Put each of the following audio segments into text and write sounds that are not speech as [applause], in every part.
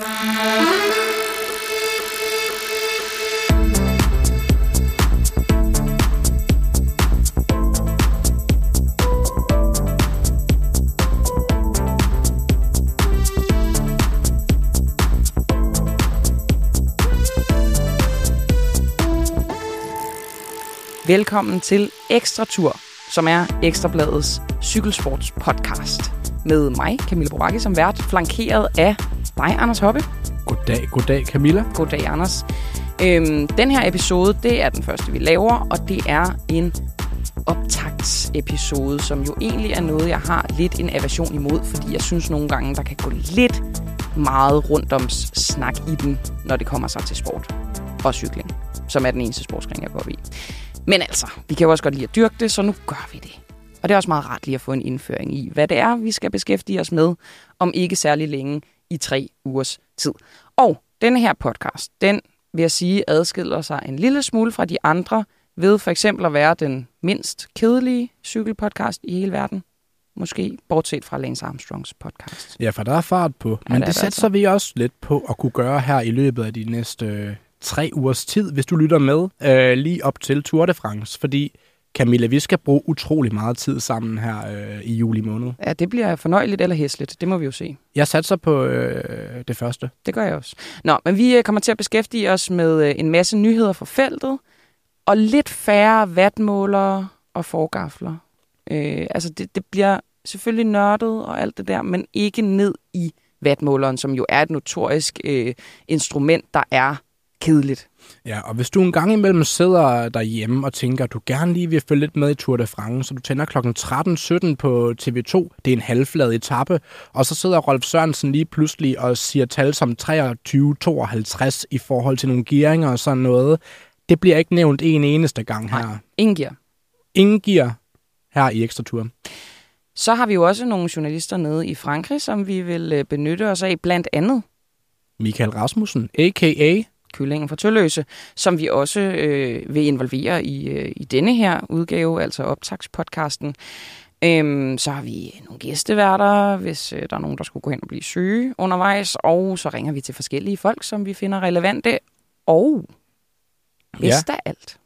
Velkommen til Ekstra Tur, som er Ekstrabladets cykelsports podcast. Med mig, Camilla Boracchi, som vært, flankeret af dig, Anders Hoppe. Goddag, goddag Camilla. Goddag, Anders. Øhm, den her episode, det er den første, vi laver, og det er en optagtsepisode, som jo egentlig er noget, jeg har lidt en aversion imod, fordi jeg synes nogle gange, der kan gå lidt meget rundt om snak i den, når det kommer sig til sport og cykling, som er den eneste sportsgren, jeg går i. Men altså, vi kan jo også godt lide at dyrke det, så nu gør vi det. Og det er også meget rart lige at få en indføring i, hvad det er, vi skal beskæftige os med, om ikke særlig længe i tre ugers tid. Og denne her podcast, den vil jeg sige, adskiller sig en lille smule fra de andre, ved for eksempel at være den mindst kedelige cykelpodcast i hele verden. Måske bortset fra Lance Armstrongs podcast. Ja, for der er fart på. Men Ja, det det satser altså. vi også lidt på at kunne gøre her i løbet af de næste øh, tre ugers tid, hvis du lytter med øh, lige op til Tour de France. Fordi Camilla, vi skal bruge utrolig meget tid sammen her øh, i juli måned. Ja, det bliver fornøjeligt eller hæsligt. Det må vi jo se. Jeg satser på øh, det første. Det gør jeg også. Nå, men vi øh, kommer til at beskæftige os med øh, en masse nyheder fra feltet, og lidt færre vatmålere og forgafler. Øh, altså, det, det bliver selvfølgelig nørdet og alt det der, men ikke ned i vatmåleren, som jo er et notorisk øh, instrument, der er kedeligt. Ja, og hvis du en gang imellem sidder derhjemme og tænker, at du gerne lige vil følge lidt med i Tour de France, så du tænder kl. 13.17 på TV2, det er en halvflad etape, og så sidder Rolf Sørensen lige pludselig og siger tal som 23-52 i forhold til nogle gearinger og sådan noget. Det bliver ikke nævnt en eneste gang her. Nej. Ingen gear. Ingen gear her i Ekstra Tour. Så har vi jo også nogle journalister nede i Frankrig, som vi vil øh, benytte os af, blandt andet Michael Rasmussen, a.k.a. Kyllingen fra Tølløse, som vi også øh, vil involvere i, øh, i denne her udgave, altså optagspodcasten. Øhm, så har vi nogle gæsteværter, hvis øh, der er nogen, der skulle gå hen og blive syge undervejs, og så ringer vi til forskellige folk, som vi finder relevante, og bedst af alt.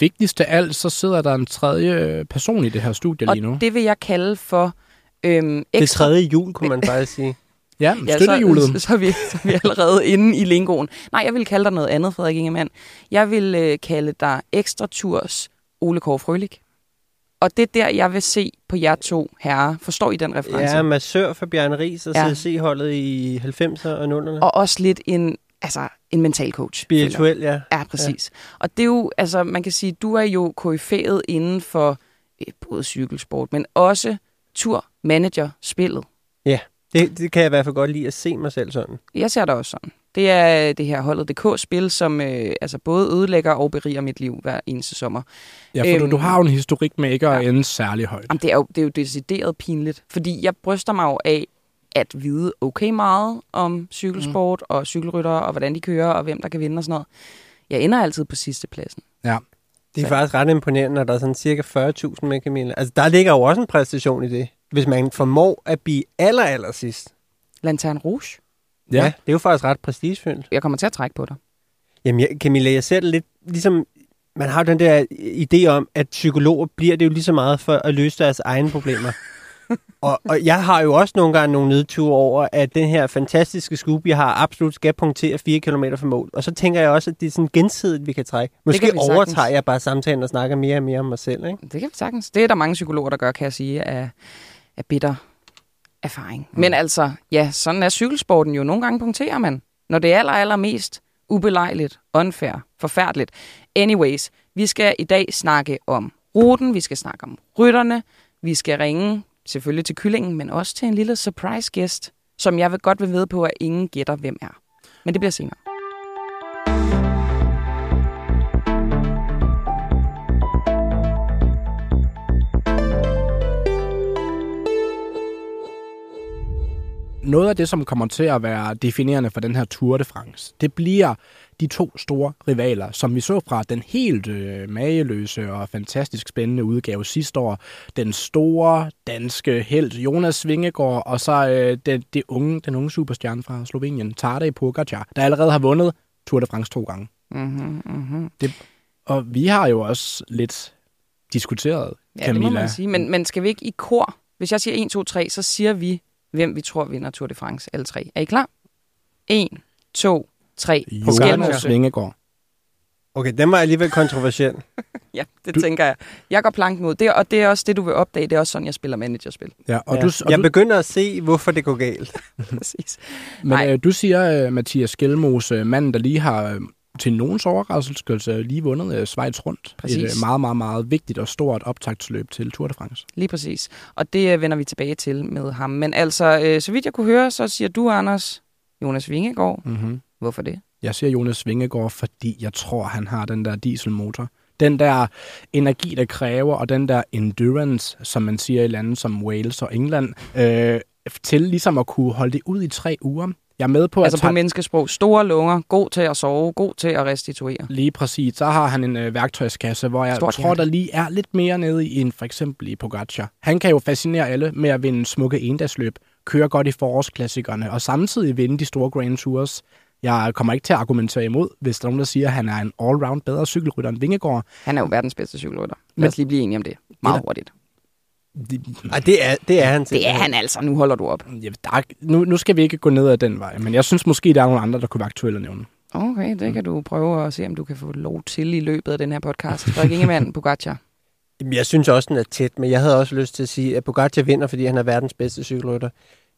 Vigtigst af alt, så sidder der en tredje person i det her studie Og lige nu. det vil jeg kalde for øhm, Det ekstra... tredje jul, kunne man [laughs] faktisk sige. Ja, Ja, støttehjulet. så, så, er vi, så er vi allerede inde i lingoen. Nej, jeg vil kalde dig noget andet, Frederik Ingemann. Jeg vil øh, kalde dig Ekstra Tours Ole Kåre Frølik. Og det er der, jeg vil se på jer to herrer. Forstår I den reference? Ja, massør for Bjarne Ries og Ja. CSC-holdet i 90'erne og 00'erne. Og også lidt en, altså, en mental coach. Spirituel, ja. Ja, præcis. Ja. Og det er jo, altså, man kan sige, du er jo koryfæet inden for øh, både cykelsport, men også tur-manager-spillet. Det, det kan jeg i hvert fald godt lide at se mig selv sådan. Jeg ser det også sådan. Det er det her holdet DK-spil, som øh, altså både ødelægger og beriger mit liv hver eneste sommer. Ja, for du, Øhm, du har jo en historik med ikke at ja. ende særlig højt. Jamen, det, er jo, det er jo decideret pinligt, fordi jeg bryster mig jo af at vide okay meget om cykelsport mm. og cykelryttere, og hvordan de kører, og hvem der kan vinde og sådan noget. Jeg ender altid på sidste pladsen. Ja. Det er Så- faktisk ret imponerende, når der er sådan cirka 40.000 med Camilla. Altså, der ligger jo også en præstation i det. Hvis man formår at blive aller, aller sidst. Lanterne Rouge. Ja. ja. det er jo faktisk ret prestigefyldt. Jeg kommer til at trække på dig. Jamen, jeg, Camilla, jeg ser det lidt ligesom... Man har jo den der idé om, at psykologer bliver det jo lige så meget for at løse deres egne problemer. [laughs] og, og jeg har jo også nogle gange nogle nedture over, at den her fantastiske scoop, jeg har, absolut skal punktere 4 km for mål. Og så tænker jeg også, at det er sådan gensidigt, vi kan trække. Måske kan sagtens. overtager jeg bare samtalen og snakker mere og mere om mig selv, ikke? Det kan vi sagtens. Det er der mange psykologer, der gør, kan jeg sige, af, af bitter erfaring. Mm. Men altså, ja, sådan er cykelsporten jo. Nogle gange punkterer man, når det er aller, aller mest ubelejligt, unfair, forfærdeligt. Anyways, vi skal i dag snakke om ruten, vi skal snakke om rytterne, vi skal ringe selvfølgelig til kyllingen, men også til en lille surprise gæst, som jeg vil godt vil vide på, at ingen gætter, hvem er. Men det bliver senere. Noget af det, som kommer til at være definerende for den her Tour de France, det bliver de to store rivaler, som vi så fra den helt øh, mageløse og fantastisk spændende udgave sidste år. Den store danske held Jonas Vingegaard, og så øh, det, det unge, den unge superstjerne fra Slovenien, Tadej Pogacar, der allerede har vundet Tour de France to gange. Mm-hmm, mm-hmm. Det, og vi har jo også lidt diskuteret, Ja, Camilla. det må man sige. Men, men skal vi ikke i kor? Hvis jeg siger 1, 2, 3, så siger vi, hvem vi tror vinder Tour de France, alle tre. Er I klar? 1, 2, 3. Jonas Skelmose. Vingegaard. Okay, den var alligevel kontroversiel. [laughs] Ja, det Du- tænker jeg. Jeg går planken ud. Det, og det er også det, du vil opdage. Det er også sådan, jeg spiller managerspil. Ja, og ja. du, og jeg du, begynder at se, hvorfor det går galt. [laughs] Præcis. men Nej. øh, du siger, øh, Mathias Skelmose, manden, der lige har øh, til nogens overraskelse lige vundet øh, Schweiz rundt. Præcis. Et øh, meget, meget, meget vigtigt og stort optagtsløb til Tour de France. Lige præcis. Og det øh, vender vi tilbage til med ham. Men altså, øh, så vidt jeg kunne høre, så siger du, Anders, Jonas Vingegaard. Mm-hmm. Hvorfor det? Jeg siger Jonas Vingegaard, fordi jeg tror, han har den der dieselmotor. Den der energi, der kræver, og den der endurance, som man siger i lande som Wales og England, øh, til ligesom at kunne holde det ud i tre uger. Jeg er med på, Altså at på han- menneskesprog. Store lunger, god til at sove, god til at restituere. Lige præcis. Så har han en øh, værktøjskasse, hvor jeg Stort tror, hjerte. der lige er lidt mere nede i en for eksempel i Pogacar. Han kan jo fascinere alle med at vinde smukke endagsløb, køre godt i forårsklassikerne, og samtidig vinde de store Grand Tours. Jeg kommer ikke til at argumentere imod, hvis der er nogen, der siger, at han er en all-round bedre cykelrytter end Vingegaard. Han er jo verdens bedste cykelrytter. Lad os lige blive enige om det. Meget Ja. Hurtigt. Ej, det er, det er han Det er han altså. Nu holder du op. Ja, der er, nu, nu skal vi ikke gå ned ad den vej, men jeg synes måske, der er nogle andre, der kunne være aktuelle at nævne. Okay, det kan du prøve at se, om du kan få lov til i løbet af den her podcast. Frederik Ingemann, [laughs] Pogacar. Jeg synes også, den er tæt, men jeg havde også lyst til at sige, at Pogacar vinder, fordi han er verdens bedste cykelrytter.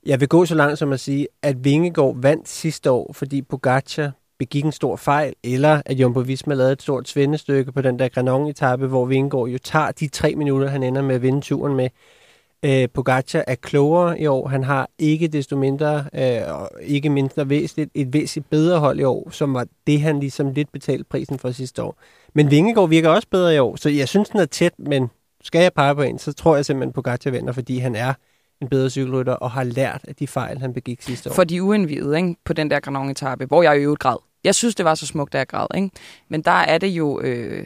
Jeg vil gå så langt som at sige, at Vingegaard vandt sidste år, fordi Pogacar begik en stor fejl, eller at Jumbo Visma lavede et stort svendestykke på den der Granon-etappe, hvor Vingegaard jo tager de tre minutter, han ender med at vinde turen med. Øh, Pogacar er klogere i år. Han har ikke desto mindre, øh, og ikke mindre væsentligt, et væsentligt bedre hold i år, som var det, han ligesom lidt betalte prisen for sidste år. Men Vingegaard virker også bedre i år, så jeg synes, den er tæt, men skal jeg pege på en, så tror jeg simpelthen, Pogacar vinder, fordi han er en bedre cykelrytter og har lært af de fejl, han begik sidste år. For de uindvidede ikke, på den der granon etape hvor jeg i øvrigt græd. Jeg synes, det var så smukt, da jeg græd. Ikke? Men der er det jo øh,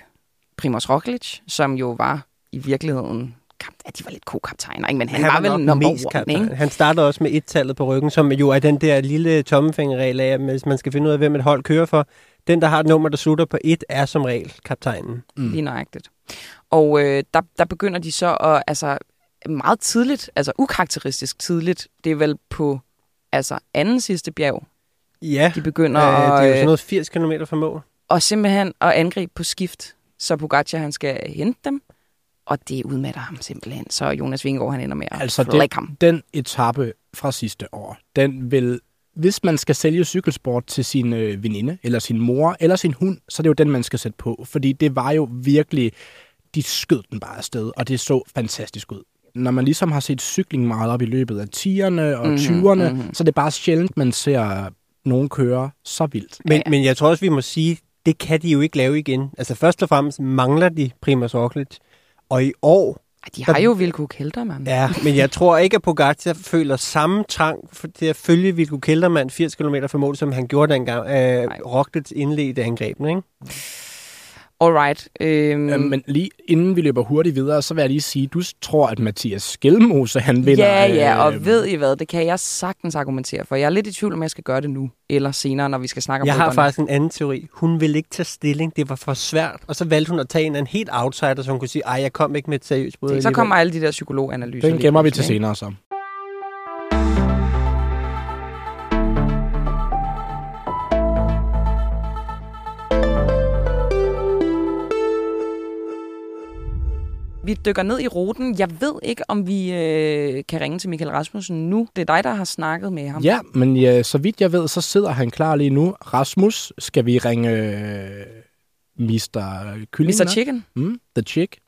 Primoz Roglic, som jo var i virkeligheden... kap- Ja, de var lidt co-kaptajner, ikke? men han, han var, vel one. kaptajn. Ikke? Han starter også med et-tallet på ryggen, som jo er den der lille tommefingerregel af, at hvis man skal finde ud af, hvem et hold kører for, den, der har et nummer, der slutter på et, er som regel kaptajnen. Mm. Lige nøjagtigt. Og øh, der, der begynder de så at, altså meget tidligt, altså ukarakteristisk tidligt, det er vel på altså anden sidste bjerg, Ja, de begynder øh, det er jo sådan øh, noget 80 km fra mål. og simpelthen at angribe på skift, så Pogacar han skal hente dem, og det udmatter ham simpelthen, så Jonas Vingegaard han ender med at Altså, flække ham. Den etape fra sidste år, den vil, hvis man skal sælge cykelsport til sin øh, veninde, eller sin mor, eller sin hund, så er det jo den, man skal sætte på. Fordi det var jo virkelig, de skød den bare afsted, og det så fantastisk ud. Når man ligesom har set cykling meget op i løbet af 10'erne og Mhm, 20'erne, mhm. så er det bare sjældent, man ser nogen køre så vildt. Men, Ja. men jeg tror også, vi må sige, det kan de jo ikke lave igen. Altså først og fremmest mangler de Primoz Roglic, og i år, De har jo Vilko Keltermann. ja, men jeg tror ikke, at Pogacar føler samme trang for, til at følge Vilko Kelderman 80 km fra mål, som han gjorde dengang øh. Roglic indledte angrebene, ikke? Alright. Øhm, Mm. Men lige inden vi løber hurtigt videre, så vil jeg lige sige, du tror, at Mathias Skelmose, han vinder... Ja, ja, og øh, ved I hvad, det kan jeg sagtens argumentere for. Jeg er lidt i tvivl, om jeg skal gøre det nu, eller senere, når vi skal snakke om Jeg har faktisk en anden teori. Hun ville ikke tage stilling. Det var for svært. Og så valgte hun at tage en, en helt outsider, så hun kunne sige, ej, jeg kom ikke med et seriøst bud. Så alligevel." kommer alle de der psykologanalyser. Den gemmer vi til senere så. Vi dykker ned i ruten. Jeg ved ikke, om vi øh, kan ringe til Michael Rasmussen nu. Det er dig, der har snakket med ham. Ja, men ja, så vidt jeg ved, så sidder han klar lige nu. Rasmus, skal vi ringe øh, Mr. Kylling? Mr. Chicken. Mm, the Chick.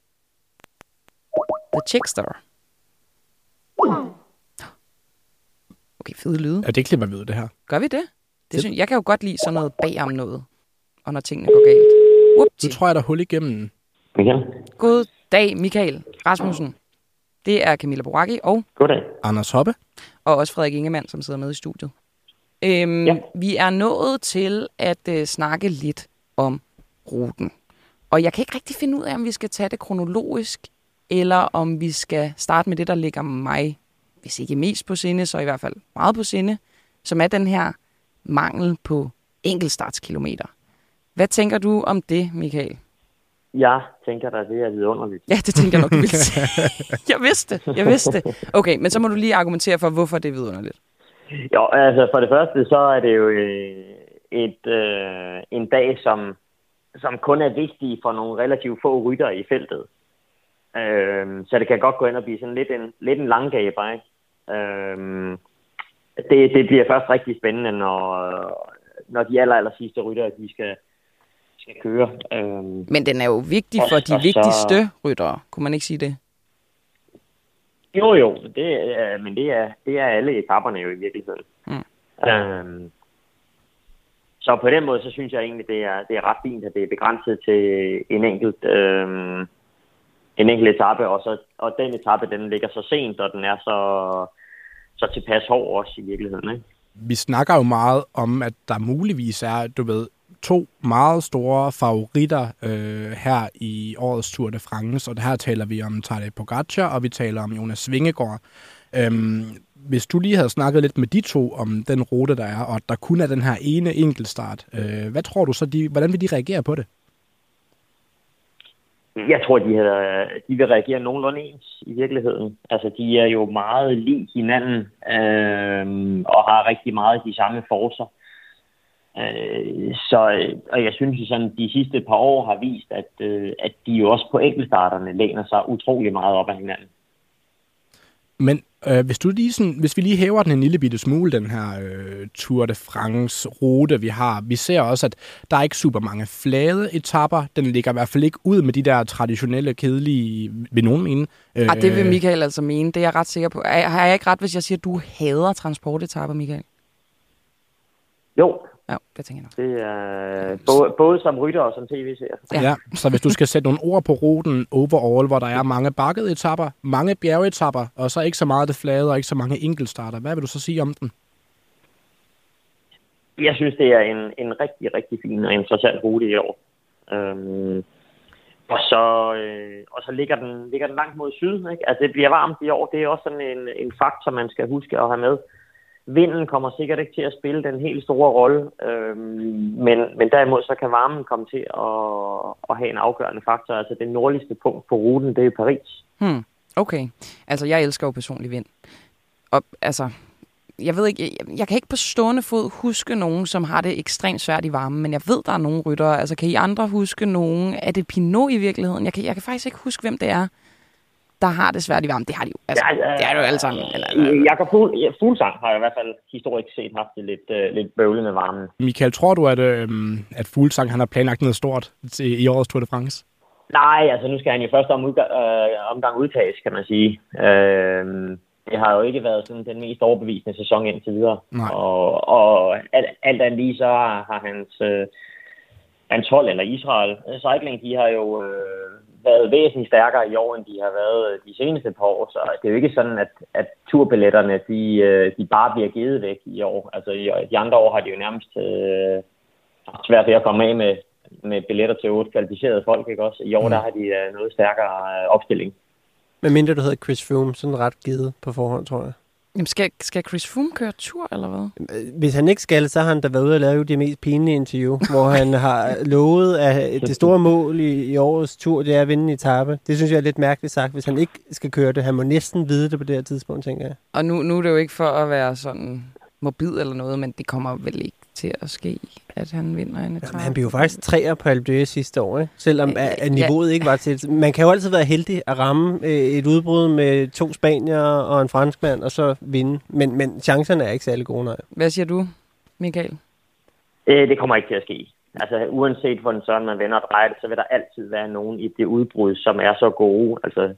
The Chickster. Okay, fede lyde. Ja, det klipper vi ud, det her. Gør vi det? det Det- synes, jeg kan jo godt lide sådan noget bag om noget. Og når tingene går galt. Nu Whoopty. tror jeg, der er hul igennem. Michael, God dag, Michael Rasmussen. Det er Camilla Boracchi og, goddag. Anders Hoppe. og også Frederik Ingemann, som sidder med i studiet. Øhm, ja. Vi er nået til at øh, snakke lidt om ruten. Og jeg kan ikke rigtig finde ud af, om vi skal tage det kronologisk, eller om vi skal starte med det, der ligger mig, hvis ikke mest på sinde, så i hvert fald meget på sinde, som er den her mangel på enkeltstartskilometer. Hvad tænker du om det, Michael? Jeg tænker da, det er vidunderligt. Ja, det tænker jeg nok, du ville sige. [laughs] Jeg vidste det, jeg vidste det. Okay, men så må du lige argumentere for, hvorfor det er vidunderligt. Jo, altså for det første, så er det jo øh, et, øh, en dag, som, som kun er vigtig for nogle relativt få rytter i feltet. Øh, så det kan godt gå ind og blive sådan lidt en, lidt en langgabe, ikke? Øh, det, det bliver først rigtig spændende, når, når de aller, aller sidste rytter, de skal, skal køre. Øhm, Men den er jo vigtig for og, de og vigtigste så... ryttere, kunne man ikke sige det? Jo, jo, det, øh, men det er, det er alle etaperne jo i virkeligheden. Mm. Øhm, så på den måde, så synes jeg egentlig, det er, det er ret fint, at det er begrænset til en enkelt, øhm, en enkelt etape, og, så, og den etape, den ligger så sent, og den er så, så tilpas hård også i virkeligheden. Ikke? Vi snakker jo meget om, at der muligvis er, du ved, to meget store favoritter øh, her i årets Tour de France, og her taler vi om Tadej Pogacar, og vi taler om Jonas Vingegaard. Øhm, hvis du lige havde snakket lidt med de to om den rute, der er, og der kun er den her ene enkeltstart, øh, hvad tror du så, de, hvordan vil de reagere på det? Jeg tror, de, havde, de vil reagere nogenlunde ens i virkeligheden. Altså, de er jo meget lige hinanden øh, og har rigtig meget de samme forser. Øh, så, og jeg synes, at sådan, de sidste par år har vist, at, øh, at de jo også på enkeltstarterne læner sig utrolig meget op af hinanden. Men øh, hvis, du lige sådan, hvis vi lige hæver den en lille bitte smule, den her øh, Tour de France rute, vi har. Vi ser også, at der er ikke super mange flade etapper. Den ligger i hvert fald ikke ud med de der traditionelle, kedelige, vil nogen mene. Øh, ah, det vil Michael altså mene. Det er jeg ret sikker på. Har jeg ikke ret, hvis jeg siger, at du hader transportetapper, Michael? Jo, Ja, det tænker jeg nok. Det er både, både som rytter og som tv-seer. Ja. ja, så hvis du skal sætte nogle ord på ruten overall, hvor der er mange bakkede etapper, mange bjergetapper, og så ikke så meget det flade og ikke så mange enkeltstarter, hvad vil du så sige om den? Jeg synes, det er en, en rigtig, rigtig fin og interessant rute i år. Øhm, og så, øh, og så ligger, den, ligger den langt mod syd. Ikke? Altså, det bliver varmt i år. Det er også sådan en, en faktor, man skal huske at have med. Vinden kommer sikkert ikke til at spille den helt store rolle, øh, men, men derimod så kan varmen komme til at, at have en afgørende faktor. Altså det nordligste punkt på ruten, det er Paris. Hmm. Okay. Altså jeg elsker jo personlig vind. Og altså, jeg ved ikke, jeg, jeg kan ikke på stående fod huske nogen, som har det ekstremt svært i varmen, men jeg ved, der er nogle ryttere. Altså, kan I andre huske nogen? Er det Pinot i virkeligheden? Jeg kan, jeg kan faktisk ikke huske, hvem det er der har det svært i varmen. Det har de jo. Altså, ja, ja, det er jo alle sammen. Eller, eller. Jakob Fuhl, ja, Fuglsang har i hvert fald historisk set haft det lidt, uh, lidt bøvlet med varmen. Michael, tror du, at, uh, at Fuglsang han har planlagt noget stort til, i årets Tour de France? Nej, altså nu skal han jo først om udga- øh, omgang udtages, kan man sige. Øh, det har jo ikke været sådan den mest overbevisende sæson indtil videre. Nej. Og, og alt, alt andet lige så har hans, øh, hans hold, eller Israel Cycling, de har jo øh, været væsentligt stærkere i år, end de har været de seneste par år. Så det er jo ikke sådan, at, at turbilletterne de, øh, de bare bliver givet væk i år. Altså i de andre år har de jo nærmest øh, svært ved at komme af med, med billetter til otte kvalificerede folk. Ikke også? I år mm. der har de uh, noget stærkere uh, opstilling. Men mindre du hedder Chris Froome, sådan ret givet på forhånd, tror jeg. Jamen skal, skal Chris Froome køre tur, eller hvad? Hvis han ikke skal, så har han da været ude og lave det mest pinlige interview, hvor han [laughs] har lovet, at det store mål i, i årets tur, det er at vinde en etape. Det synes jeg er lidt mærkeligt sagt, hvis han ikke skal køre det. Han må næsten vide det på det her tidspunkt, tænker jeg. Og nu, nu er det jo ikke for at være sådan morbid eller noget, men det kommer vel ikke til at ske, at han vinder en etape. Ja, han blev jo faktisk træer på Alpe sidste år, ikke? selvom ja, at niveauet ja. ikke var til. Man kan jo altid være heldig at ramme øh, et udbrud med to spanier og en franskmand, og så vinde. Men, men chancerne er ikke særlig gode, nej. Hvad siger du, Michael? Øh, det kommer ikke til at ske. Altså uanset hvordan sådan man vender og drejer det, så vil der altid være nogen i det udbrud, som er så gode. Altså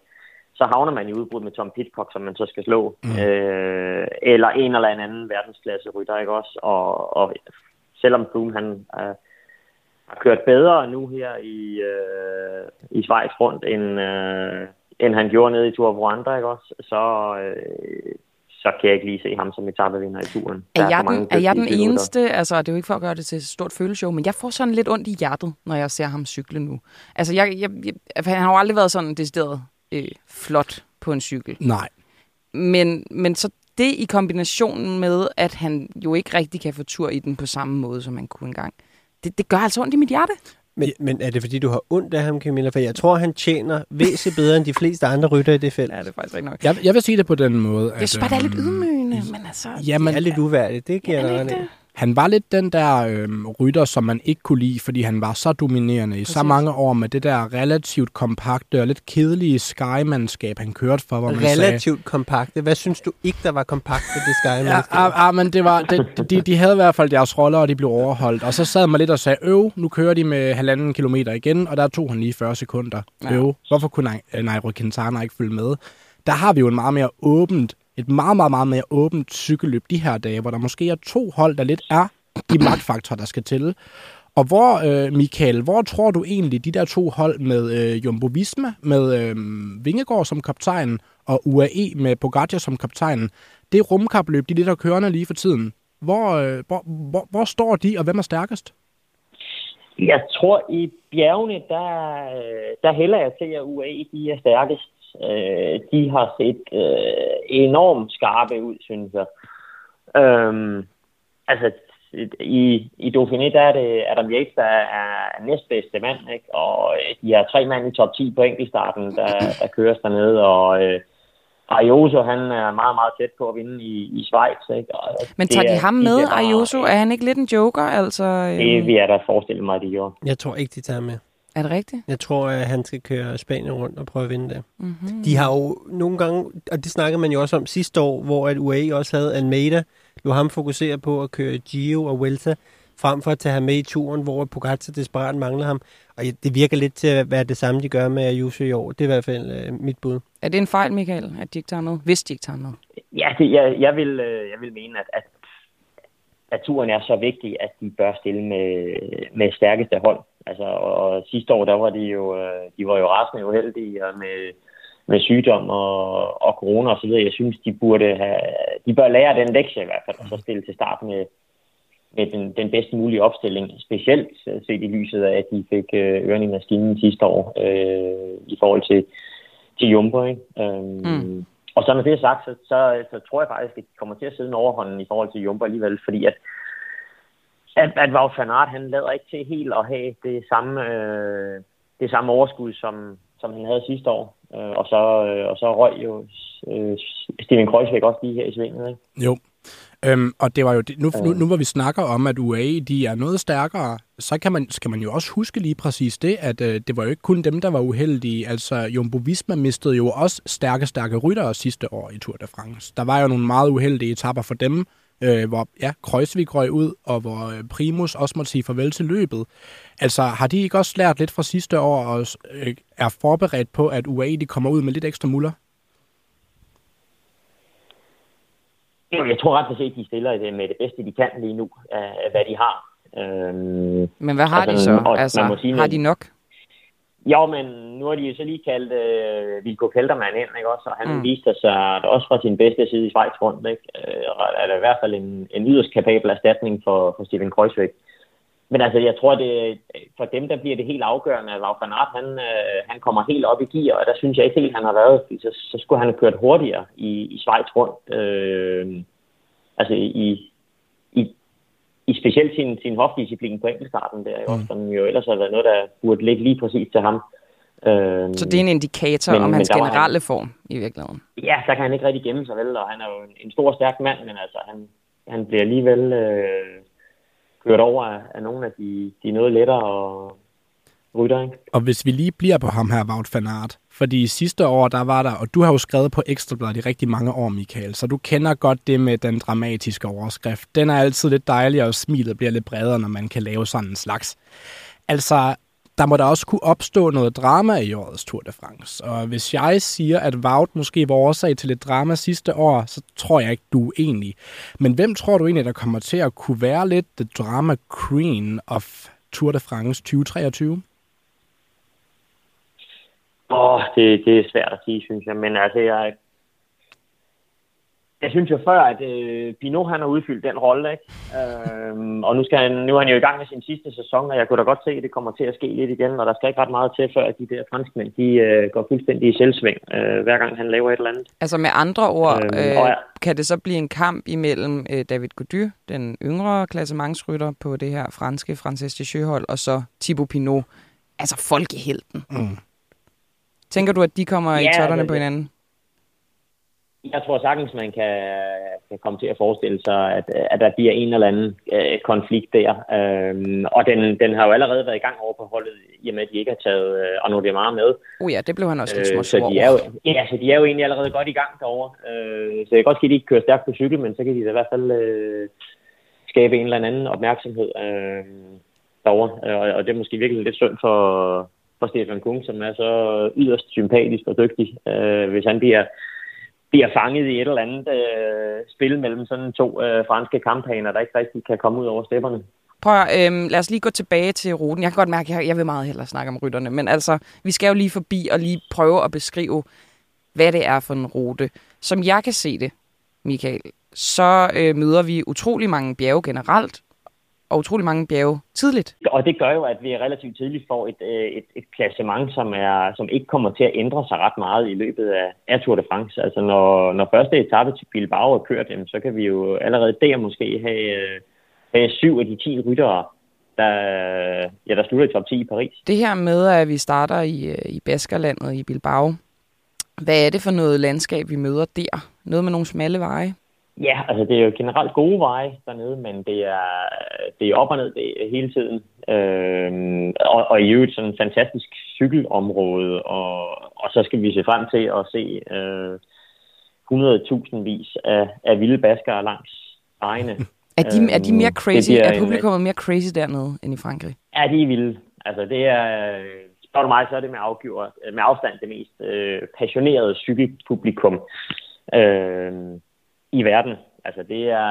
så havner man i udbrud med Tom Pitcock, som man så skal slå. Mm. Øh, eller en eller anden verdensklasse rytter, ikke også? Og, og selvom Froome han øh, har kørt bedre nu her i, øh, i Schweiz rundt, end, øh, end han gjorde nede i Tour of Rwanda, ikke også? Så, øh, så kan jeg ikke lige se ham som etapevinder i turen. Er jeg, den, er jeg den eneste, altså det er jo ikke for at gøre det til et stort føleshow, men jeg får sådan lidt ondt i hjertet, når jeg ser ham cykle nu. Altså jeg, jeg, jeg, han har jo aldrig været sådan decideret øh, flot på en cykel. Nej. Men, men så det i kombination med, at han jo ikke rigtig kan få tur i den på samme måde, som han kunne engang, det, det gør altså ondt i mit hjerte. Men, men er det fordi, du har ondt af ham, Camilla? For jeg tror, han tjener væsentligt bedre end de fleste andre rytter i det felt. Ja, det er faktisk ikke nok. Jeg, jeg vil sige det på den måde. Jeg synes bare, det er lidt ydmygende, men altså... Jamen, det er lidt uværdigt, det giver ja, jeg det. Han var lidt den der øhm, rytter, som man ikke kunne lide, fordi han var så dominerende i Præcis. så mange år med det der relativt kompakte og lidt kedelige Sky-mandskab, han kørte for, hvor man Relativt sagde, kompakte? Hvad synes du ikke, der var kompakt ved det [laughs] Sky-mandskab? Ja, ja, ja, men det var, det, de, de havde i hvert fald deres roller, og de blev overholdt. Og så sad man lidt og sagde, øv, nu kører de med halvanden kilometer igen, og der tog han lige 40 sekunder. Ja. Øv, hvorfor kunne Nairo Quintana ikke følge med? Der har vi jo en meget mere åbent et meget, meget, meget mere åbent cykelløb de her dage, hvor der måske er to hold, der lidt er de magtfaktorer, der skal til. Og hvor, øh, Michael, hvor tror du egentlig, de der to hold med øh, Jumbo Visma, med øh, Vingegaard som kaptajn, og UAE med Pogacar som kaptajn, det rumkapløb, de lidt der kørende lige for tiden, hvor, øh, hvor, hvor, hvor står de, og hvem er stærkest? Jeg tror, i bjergene, der, der hælder jeg til, at UAE de er stærkest. Øh, de har set øh, enormt skarpe ud, synes jeg. Øhm, altså, i, i Dauphiné, der er det Adam Yates, der er næstbedste mand, ikke? og øh, de har tre mand i top 10 på enkeltstarten, der, der køres dernede, og øh, Ayuso, han er meget, meget tæt på at vinde i, i Schweiz. Ikke? Og Men tager de ham med, Ayuso? Er han ikke lidt en joker? Altså, øh... Det vil jeg da forestille mig, at de gjorde. Jeg tror ikke, de tager med. Er det rigtigt? Jeg tror, at han skal køre Spanien rundt og prøve at vinde det. Mm-hmm. De har jo nogle gange, og det snakker man jo også om sidste år, hvor at UAE også havde Almeida, jo ham fokuserer på at køre Gio og Vuelta, frem for at tage ham med i turen, hvor Pogacar desperat mangler ham. Og det virker lidt til at være det samme, de gør med Ayuso i år. Det er i hvert fald uh, mit bud. Er det en fejl, Michael, at de ikke tager noget? Hvis de ikke tager noget? Ja, det, jeg, jeg, vil, øh, jeg vil mene, at, at, at turen er så vigtig, at de bør stille med, med stærkeste hold. Altså, og sidste år, der var de jo, øh, de var jo rasende uheldige med, med sygdom og, og corona og så videre. Jeg synes, de burde have, de bør lære den lektie i hvert fald, og så stille til start med, med den, den bedste mulige opstilling, specielt set i lyset af, at de fik øh, ørerne i maskinen sidste år øh, i forhold til, til Jumbo. Ikke? Øhm, mm. Og så når det er sagt, så, så, så tror jeg faktisk, at de kommer til at sidde en overhånden i forhold til Jumper alligevel, fordi at at, at Wout van Aert, han lader ikke til helt at have det samme, øh, det samme overskud, som, som han havde sidste år. Øh, og, så, øh, og så røg jo øh, Steven Kreuzvæk også lige her i svinget. Ikke? Jo. Øhm, og det var jo det, nu, nu, nu hvor vi snakker om, at UAE de er noget stærkere, så kan man, skal man jo også huske lige præcis det, at øh, det var jo ikke kun dem, der var uheldige. Altså Jumbo Visma mistede jo også stærke, stærke ryttere sidste år i Tour de France. Der var jo nogle meget uheldige etapper for dem, øh, hvor ja, Kreuzvik røg ud, og hvor øh, Primus også måtte sige farvel til løbet. Altså, har de ikke også lært lidt fra sidste år, og øh, er forberedt på, at UAE de kommer ud med lidt ekstra muller? Jeg tror ret at de stiller det med det bedste, de kan lige nu, af hvad de har. Øhm, Men hvad har altså, de så? Altså, sige, har de nok? Jo, men nu har de jo så lige kaldt øh, Vilko Keltermann ind, ikke også? Og han mm. viste sig også fra sin bedste side i Schweiz rundt, ikke? Øh, er det i hvert fald en, en yderst kapabel erstatning for, for Steven Kreuzweg. Men altså, jeg tror, det for dem, der bliver det helt afgørende, at Wout van Aert, han, øh, han kommer helt op i gear, og der synes jeg ikke helt, han har været, så, så skulle han have kørt hurtigere i, i Schweiz rundt. Øh, altså i, i specielt sin, sin hofdisciplin på enkeltstarten der, mm. som jo ellers har været noget, der burde ligge lige præcis til ham. Øhm, så det er en indikator men, om hans generelle han, form i virkeligheden? Ja, der kan han ikke rigtig gemme sig vel, og han er jo en, en stor, stærk mand, men altså, han, han bliver alligevel øh, kørt over af, af nogle af de, de noget lettere og, rytter, ikke? Og hvis vi lige bliver på ham her, Wout van Aert, fordi sidste år, der var der, og du har jo skrevet på Ekstrabladet i rigtig mange år, Michael, så du kender godt det med den dramatiske overskrift. Den er altid lidt dejlig, og smilet bliver lidt bredere, når man kan lave sådan en slags. Altså, der må der også kunne opstå noget drama i årets Tour de France. Og hvis jeg siger, at Wout måske var årsag til lidt drama sidste år, så tror jeg ikke, du er enig. Men hvem tror du egentlig, der kommer til at kunne være lidt the drama queen of Tour de France 2023? Åh, oh, det, det er svært at sige, synes jeg. Men altså, jeg, jeg synes jo før, at øh, Pinot han har udfyldt den rolle, ikke? Øhm, og nu, skal han, nu er han jo i gang med sin sidste sæson, og jeg kunne da godt se, at det kommer til at ske lidt igen, og der skal ikke ret meget til, før de der franskmænd, de øh, går fuldstændig i selvsving, øh, hver gang han laver et eller andet. Altså med andre ord, øhm, øh, ja. kan det så blive en kamp imellem øh, David Gody, den yngre klassementsrytter på det her franske Frances de hold og så Thibaut Pinot, altså folkehelten. Mm. Tænker du, at de kommer ja, i totterne på hinanden? Jeg tror sagtens, man kan, kan komme til at forestille sig, at, at der bliver en eller anden øh, konflikt der. Øhm, og den, den har jo allerede været i gang over på holdet, i og med, at de ikke har taget øh, Arnaud Demar med. Oh ja, det blev han også lidt øh, så de er jo, Ja, så de er jo egentlig allerede godt i gang derovre. Øh, så jeg kan godt sige, at de ikke kører stærkt på cykel, men så kan de da i hvert fald øh, skabe en eller anden opmærksomhed øh, derovre. Øh, og, og det er måske virkelig lidt synd for, for Stefan Kung, som er så yderst sympatisk og dygtig. Øh, hvis han bliver bliver fanget i et eller andet øh, spil mellem sådan to øh, franske kampagner, der ikke rigtig kan komme ud over stepperne. Prøv at, øhm, lad os lige gå tilbage til ruten. Jeg kan godt mærke, at jeg, jeg vil meget hellere snakke om rytterne, men altså, vi skal jo lige forbi og lige prøve at beskrive, hvad det er for en rute. Som jeg kan se det, Michael, så øh, møder vi utrolig mange bjerge generelt, og utrolig mange bjerge tidligt. Og det gør jo, at vi relativt tidligt får et, øh, et, et klassement, som, er, som ikke kommer til at ændre sig ret meget i løbet af, af Tour de France. Altså når, når første etape til Bilbao er kørt, så kan vi jo allerede der måske have, øh, have syv af de ti ryttere, der, ja, der slutter i top 10 i Paris. Det her med, at vi starter i, øh, i Baskerlandet i Bilbao, hvad er det for noget landskab, vi møder der? Noget med nogle smalle veje? Ja, altså det er jo generelt gode veje dernede, men det er, det er op og ned det er hele tiden. Øhm, og, og i øvrigt sådan et fantastisk cykelområde, og, og så skal vi se frem til at se øh, 100.000 vis af, af vilde baskere langs vejene. [laughs] Er de, er de mere øhm, crazy? er publikummet mere crazy dernede end i Frankrig? Ja, de er vilde. Altså det er, spørger du mig, så er det med, afgiver, med afstand det mest øh, passionerede cykelpublikum. Øh, i verden. Altså det er...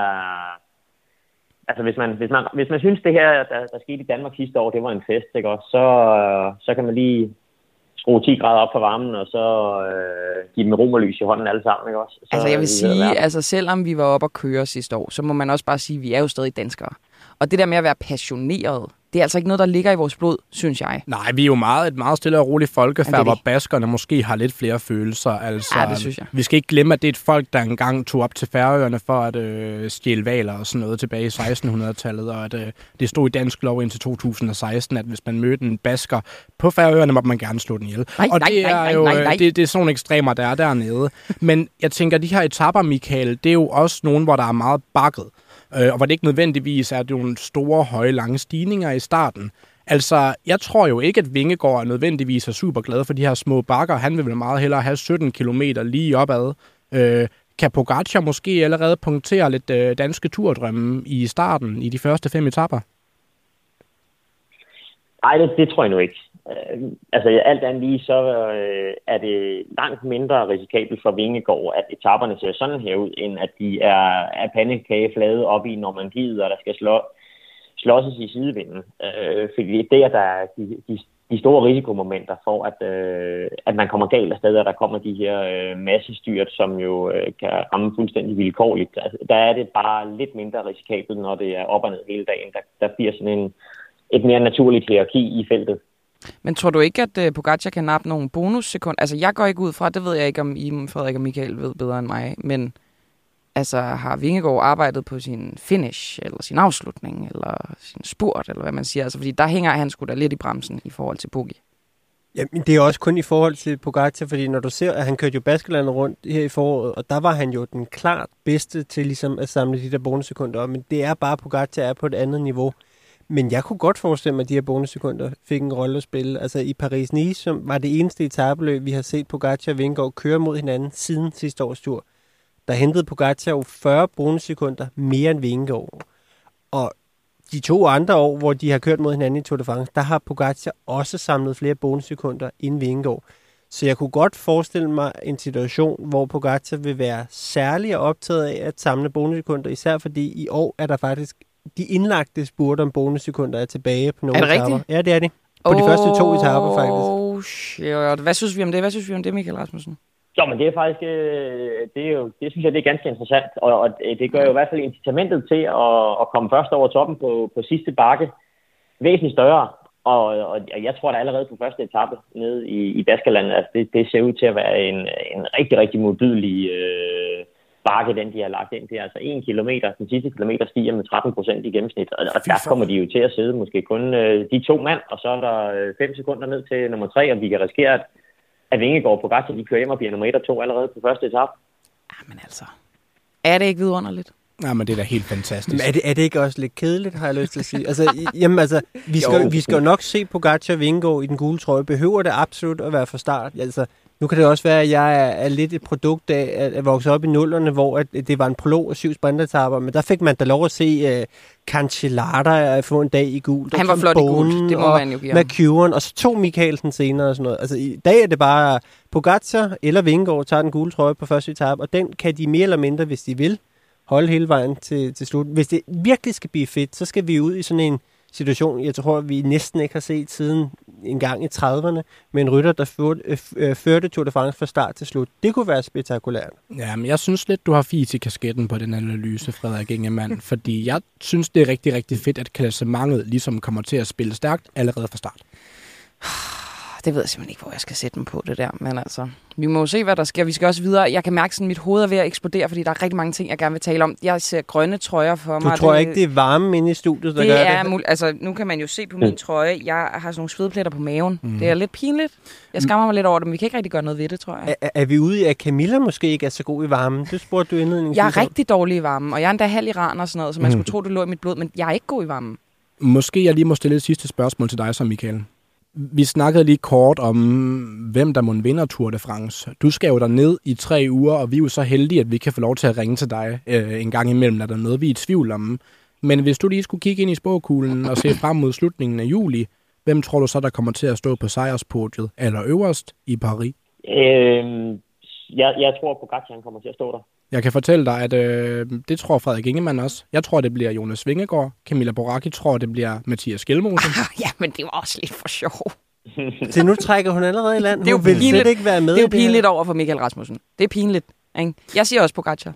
Altså hvis man, hvis man, hvis man synes, det her, der, der skete i Danmark sidste år, det var en fest, ikke også, så, så kan man lige skrue 10 grader op for varmen, og så øh, give dem romerlys i hånden alle sammen, ikke også? Så altså jeg vil sige, altså selvom vi var oppe at køre sidste år, så må man også bare sige, at vi er jo stadig danskere. Og det der med at være passioneret, det er altså ikke noget, der ligger i vores blod, synes jeg. Nej, vi er jo meget, et meget stille og roligt folkefærd, hvor baskerne måske har lidt flere følelser. Altså, ja, det synes jeg. Vi skal ikke glemme, at det er et folk, der engang tog op til Færøerne for at øh, stjæle valer og sådan noget tilbage i 1600-tallet, og at øh, det stod i dansk lov indtil 2016, at hvis man mødte en basker på Færøerne, må man gerne slå den ihjel. Nej, og det nej, er nej, jo, nej, nej, nej. Det, det er sådan nogle ekstremer, der er dernede. Men jeg tænker, de her etapper, Michael, det er jo også nogen, hvor der er meget bakket øh, og hvor det ikke nødvendigvis er nogle store, høje, lange stigninger i starten. Altså, jeg tror jo ikke, at Vingegaard er nødvendigvis er super glad for de her små bakker. Han vil vel meget hellere have 17 km lige opad. Øh, kan Pogacar måske allerede punktere lidt øh, danske turdrømme i starten i de første fem etapper? Nej, det, det tror jeg nu ikke. Øh, altså alt andet lige, så øh, er det langt mindre risikabelt for Vingegård, at etaperne ser sådan her ud, end at de er, er pandekageflade op i Normandiet, og der skal slå, slåsses i sidevinden. Øh, fordi det er der, der er de, de, de store risikomomenter for, at, øh, at man kommer galt af steder, og der kommer de her øh, massestyrt, som jo øh, kan ramme fuldstændig vilkårligt. Altså, der er det bare lidt mindre risikabelt, når det er op og ned hele dagen. Der, der bliver sådan en, et mere naturligt hierarki i feltet. Men tror du ikke, at uh, Pogacar kan nappe nogle bonussekunder? Altså, jeg går ikke ud fra, det ved jeg ikke, om I, Frederik og Michael ved bedre end mig, men altså, har Vingegaard arbejdet på sin finish, eller sin afslutning, eller sin spurt, eller hvad man siger? Altså, fordi der hænger han sgu da lidt i bremsen i forhold til Poggi. Jamen, det er også kun i forhold til Pogacar, fordi når du ser, at han kørte jo Baskelandet rundt her i foråret, og der var han jo den klart bedste til ligesom at samle de der bonussekunder op, men det er bare, Pogacar er på et andet niveau. Men jeg kunne godt forestille mig, at de her bonussekunder fik en rolle at spille. Altså i Paris-Nice, som var det eneste etabeløb, vi har set Pogacar og Vingegaard køre mod hinanden siden sidste års tur. Der hentede Pogacar jo 40 bonussekunder mere end Vingegaard. Og de to andre år, hvor de har kørt mod hinanden i Tour de France, der har Pogacar også samlet flere bonussekunder end Vingegaard. Så jeg kunne godt forestille mig en situation, hvor Pogacar vil være særlig optaget af at samle bonussekunder, især fordi i år er der faktisk de indlagte spurgte om bonussekunder er tilbage på nogle Er det etaper. rigtigt? Ja, det er det. På oh, de første to etaper, faktisk. Shit. Hvad synes vi om det? Hvad synes vi om det, Michael Rasmussen? Jo, men det er faktisk, øh, det, er jo, det synes jeg, det er ganske interessant, og, og det gør jo i hvert fald incitamentet til at, at komme først over toppen på, på sidste bakke væsentligt større. Og, og jeg tror da allerede på første etape nede i, i Baskerland, at det, det ser ud til at være en, en rigtig, rigtig modbydelig øh, bakke, den de har lagt ind. Det er altså en kilometer. Den sidste kilometer stiger med 13 procent i gennemsnit. Og, og der kommer de jo til at sidde måske kun øh, de to mand, og så er der 5 øh, sekunder ned til nummer tre, og vi kan risikere, at, at Vingegaard på Græsser, de kører hjem og bliver nummer 1 og 2 allerede på første etape. Jamen altså, er det ikke vidunderligt? Nej, men det er da helt fantastisk. Men er det, er det ikke også lidt kedeligt, har jeg lyst til at sige? Altså, jamen, altså, vi skal, jo. vi skal jo nok se på Gacha Vingegaard i den gule trøje. Behøver det absolut at være for start? Altså, nu kan det også være, at jeg er, er lidt et produkt af at, at vokse op i nullerne, hvor at det var en prolog og syv sprintertapper, men der fik man da lov at se uh, Cancellara få en dag i gul. Han var flot i gul, det må man jo give McEwen, og så to Mikkelsen senere og sådan noget. Altså i dag er det bare Pogacar eller Vingegaard tager den gule trøje på første etape, og den kan de mere eller mindre, hvis de vil, holde hele vejen til, til slut. Hvis det virkelig skal blive fedt, så skal vi ud i sådan en situation, jeg tror, vi næsten ikke har set siden en gang i 30'erne, med en rytter, der førte, øh, øh, førte Tour de France fra start til slut. Det kunne være spektakulært. Ja, men jeg synes lidt, du har fis i kasketten på den analyse, Frederik Ingemann, [laughs] fordi jeg synes, det er rigtig, rigtig fedt, at klassementet ligesom kommer til at spille stærkt allerede fra start det ved jeg simpelthen ikke, hvor jeg skal sætte dem på det der. Men altså, vi må jo se, hvad der sker. Vi skal også videre. Jeg kan mærke, at mit hoved er ved at eksplodere, fordi der er rigtig mange ting, jeg gerne vil tale om. Jeg ser grønne trøjer for du mig. Du tror det, ikke, det er varme inde i studiet, der det gør er det? Mul- altså, nu kan man jo se på min trøje. Jeg har sådan nogle svedpletter på maven. Mm. Det er lidt pinligt. Jeg skammer mig lidt over det, men vi kan ikke rigtig gøre noget ved det, tror jeg. Er, er vi ude i, at Camilla måske ikke er så god i varmen? Det spurgte du indledningsvis Jeg er rigtig dårlig i varmen, og jeg er endda halv iran og sådan noget, så man mm. skulle tro, det lå i mit blod, men jeg er ikke god i varmen. Måske jeg lige må stille et sidste spørgsmål til dig, så Michael. Vi snakkede lige kort om, hvem der må vinde Tour de France. Du skal jo ned i tre uger, og vi er jo så heldige, at vi kan få lov til at ringe til dig øh, en gang imellem, når der er noget, vi er i tvivl om. Men hvis du lige skulle kigge ind i spåkuglen og se frem mod slutningen af juli, hvem tror du så, der kommer til at stå på sejrspodiet eller øverst i Paris? Øh, jeg, jeg tror, at Pogacar kommer til at stå der. Jeg kan fortælle dig, at øh, det tror Frederik Ingemann også. Jeg tror, det bliver Jonas Vingegaard. Camilla Boracchi tror, det bliver Mathias Gjelmose. Ah, [laughs] ja, men det var også lidt for sjov. Så nu trækker hun allerede i land. Det er jo hun vil pinligt. ikke være med Det er jo pinligt over for Michael Rasmussen. Det er pinligt. Ikke? Jeg siger også Pogacar.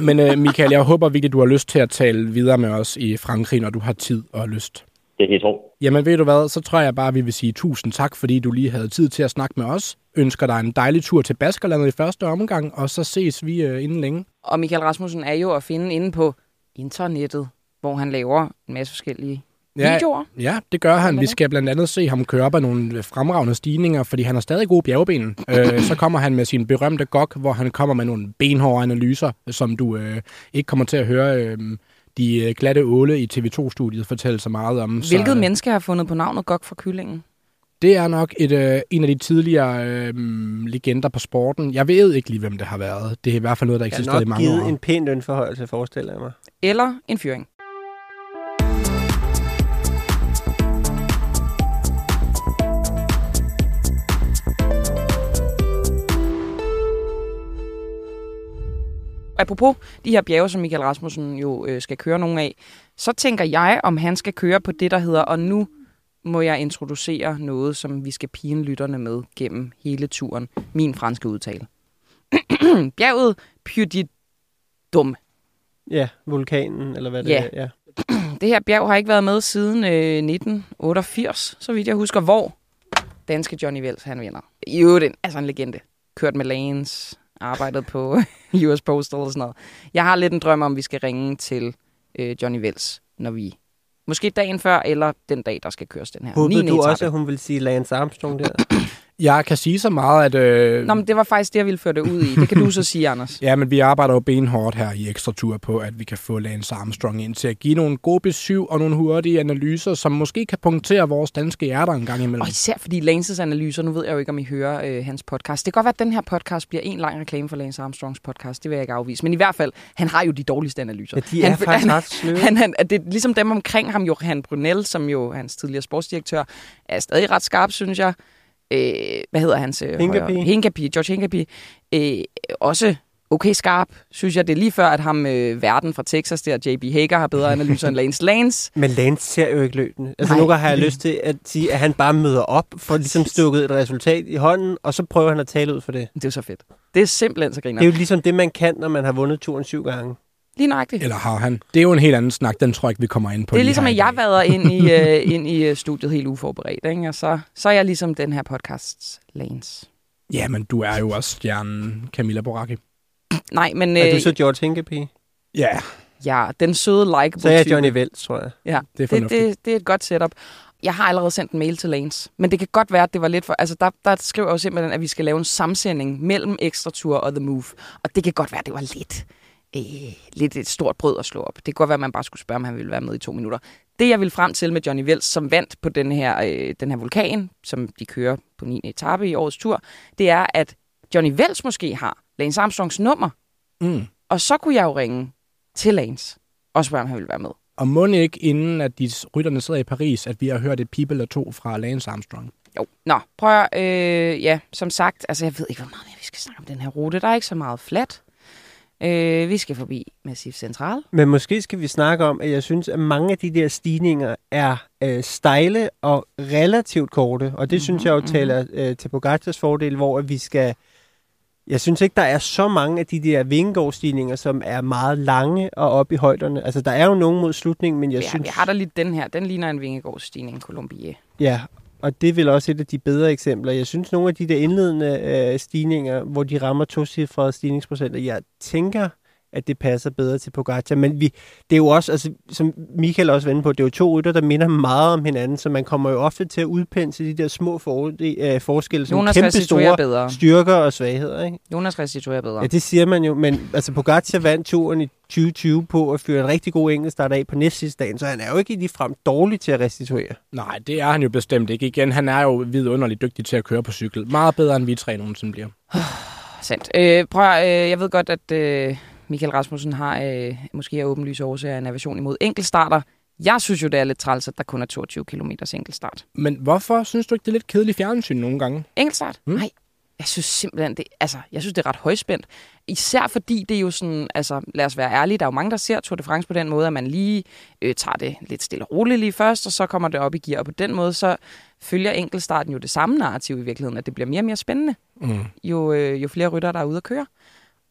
Men øh, Michael, jeg håber virkelig, du har lyst til at tale videre med os i Frankrig, når du har tid og lyst. Det kan jeg tro. Jamen ved du hvad, så tror jeg bare, vi vil sige tusind tak, fordi du lige havde tid til at snakke med os. Ønsker dig en dejlig tur til Baskerlandet i første omgang, og så ses vi øh, inden længe. Og Michael Rasmussen er jo at finde inde på internettet, hvor han laver en masse forskellige ja, videoer. Ja, det gør han. Vi skal blandt andet se ham køre op ad nogle fremragende stigninger, fordi han har stadig gode bjergben. øh, så kommer han med sin berømte gok, hvor han kommer med nogle benhårde analyser, som du øh, ikke kommer til at høre... Øh, de øh, glatte åle i TV2-studiet fortælle så meget om. Hvilket så, menneske har fundet på navnet Gok for kyllingen? Det er nok et, øh, en af de tidligere øh, legender på sporten. Jeg ved ikke lige, hvem det har været. Det er i hvert fald noget, der eksisterer i mange år. Jeg har nok givet en pæn lønforhøjelse, forestiller jeg mig. Eller en fyring. Apropos de her bjerge, som Michael Rasmussen jo øh, skal køre nogle af, så tænker jeg, om han skal køre på det, der hedder, og nu må jeg introducere noget, som vi skal pine lytterne med gennem hele turen. Min franske udtale. [clears throat] Bjerget Puy de Dum. Ja, vulkanen, eller hvad det ja. er. Ja. [clears throat] det her bjerg har ikke været med siden øh, 1988, så vidt jeg husker, hvor danske Johnny Vels, han vinder. I øvrigt, altså en legende. Kørt med Lanes, arbejdet på [laughs] US Postal og sådan noget. Jeg har lidt en drøm om, at vi skal ringe til øh, Johnny Wells, når vi... Måske dagen før, eller den dag, der skal køres den her. Håbede du også, at hun vil sige Lance Armstrong der? [clears throat] Jeg kan sige så meget, at... Øh... Nå, men det var faktisk det, jeg ville føre det ud i. Det kan du så [laughs] sige, Anders. ja, men vi arbejder jo benhårdt her i Ekstra Tur på, at vi kan få Lance Armstrong ind til at give nogle gode besøg og nogle hurtige analyser, som måske kan punktere vores danske hjerter en gang imellem. Og især fordi Lances analyser, nu ved jeg jo ikke, om I hører øh, hans podcast. Det kan godt være, at den her podcast bliver en lang reklame for Lance Armstrongs podcast. Det vil jeg ikke afvise. Men i hvert fald, han har jo de dårligste analyser. Ja, de er han, faktisk han, ret sløve. Han, han, det er ligesom dem omkring ham, Johan Brunel, som jo hans tidligere sportsdirektør, er stadig ret skarp, synes jeg øh, hvad hedder hans? Øh, Hinkapi. Hinkapi, George Hinkapi, øh, også okay skarp, synes jeg. Det er lige før, at ham øh, verden fra Texas der, JB Hager, har bedre analyser end Lance Lance. [laughs] Men Lance ser jo ikke løbende. Altså nogle gange har jeg lyst til at sige, at han bare møder op for ligesom stukket et resultat i hånden, og så prøver han at tale ud for det. Det er jo så fedt. Det er simpelthen så griner. Det er jo ligesom det, man kan, når man har vundet turen syv gange. Lige nøjagtigt. Eller har han? Det er jo en helt anden snak, den tror jeg ikke, vi kommer ind på Det er lige ligesom, at jeg vader ind i, [laughs] øh, ind i øh, studiet helt uforberedt, ikke? og så, så er jeg ligesom den her podcasts Lance. Ja, men du er jo også stjernen Camilla Boracchi. Nej, men Er øh, du så George Hinkepie? Ja, ja, den søde like Så er jeg Johnny Vels, tror jeg. Ja, Det er det, fornuftigt. det, det er et godt setup. Jeg har allerede sendt en mail til Lance, men det kan godt være, at det var lidt for... Altså, der, der skriver jeg jo simpelthen, at vi skal lave en samsending mellem Ekstra Tour og The Move. Og det kan godt være, at det var lidt, øh, lidt et stort brød at slå op. Det kan godt være, at man bare skulle spørge, om han ville være med i to minutter. Det, jeg vil frem til med Johnny Vels, som vandt på den her, øh, den her vulkan, som de kører på 9. etape i årets tur, det er, at Johnny Vels måske har Lance Armstrongs nummer. Mm. Og så kunne jeg jo ringe til Lance og spørge, om han ville være med. Og må ikke inden, at de rytterne sidder i Paris, at vi har hørt et pip eller to fra Lance Armstrong? Jo. Nå, prøv at, øh, ja, som sagt, altså jeg ved ikke, hvor meget mere vi skal snakke om den her rute. Der er ikke så meget flat. Øh, vi skal forbi Massif Central. Men måske skal vi snakke om, at jeg synes, at mange af de der stigninger er øh, stejle og relativt korte. Og det mm-hmm, synes jeg jo taler øh, til Pogacars fordel, hvor at vi skal... Jeg synes ikke, der er så mange af de der Vingegaard-stigninger, som er meget lange og op i højderne. Altså, der er jo nogen mod slutningen, men jeg Ja, synes... vi har der lige den her. Den ligner en Vingegaard-stigning, Colombie. Ja, og det er vel også et af de bedre eksempler. Jeg synes, nogle af de der indledende øh, stigninger, hvor de rammer to stigningsprocenter, jeg tænker, at det passer bedre til Pogacar. Men vi, det er jo også, altså, som Michael også var på, det er jo to rytter, der minder meget om hinanden, så man kommer jo ofte til at udpensle de der små for, øh, forskelle, som Jonas kæmpe store bedre. styrker og svagheder. Ikke? Jonas restituerer bedre. Ja, det siger man jo, men altså Pogacar vandt turen i 2020 på at fyre en rigtig god enkeltstart af på næst sidste dagen, så han er jo ikke frem dårlig til at restituere. Nej, det er han jo bestemt ikke. Igen, han er jo vidunderligt dygtig til at køre på cykel. Meget bedre, end vi tre nogensinde bliver. [sighs] Sandt. Øh, prøv at, øh, jeg ved godt, at øh, Michael Rasmussen har øh, måske af åbenlyse årsager en aversion imod enkeltstarter. Jeg synes jo, det er lidt træls, at der kun er 22 km enkeltstart. Men hvorfor synes du ikke, det er lidt kedeligt fjernsyn nogle gange? Enkeltstart? Mm. Nej. Jeg synes simpelthen, det, altså, jeg synes, det er ret højspændt. Især fordi det er jo sådan, altså lad os være ærlige, der er jo mange, der ser Tour de France på den måde, at man lige øh, tager det lidt stille og roligt lige først, og så kommer det op i gear. Og på den måde, så følger enkeltstarten jo det samme narrativ i virkeligheden, at det bliver mere og mere spændende, Mm. jo, øh, jo flere rytter, der er ude at køre.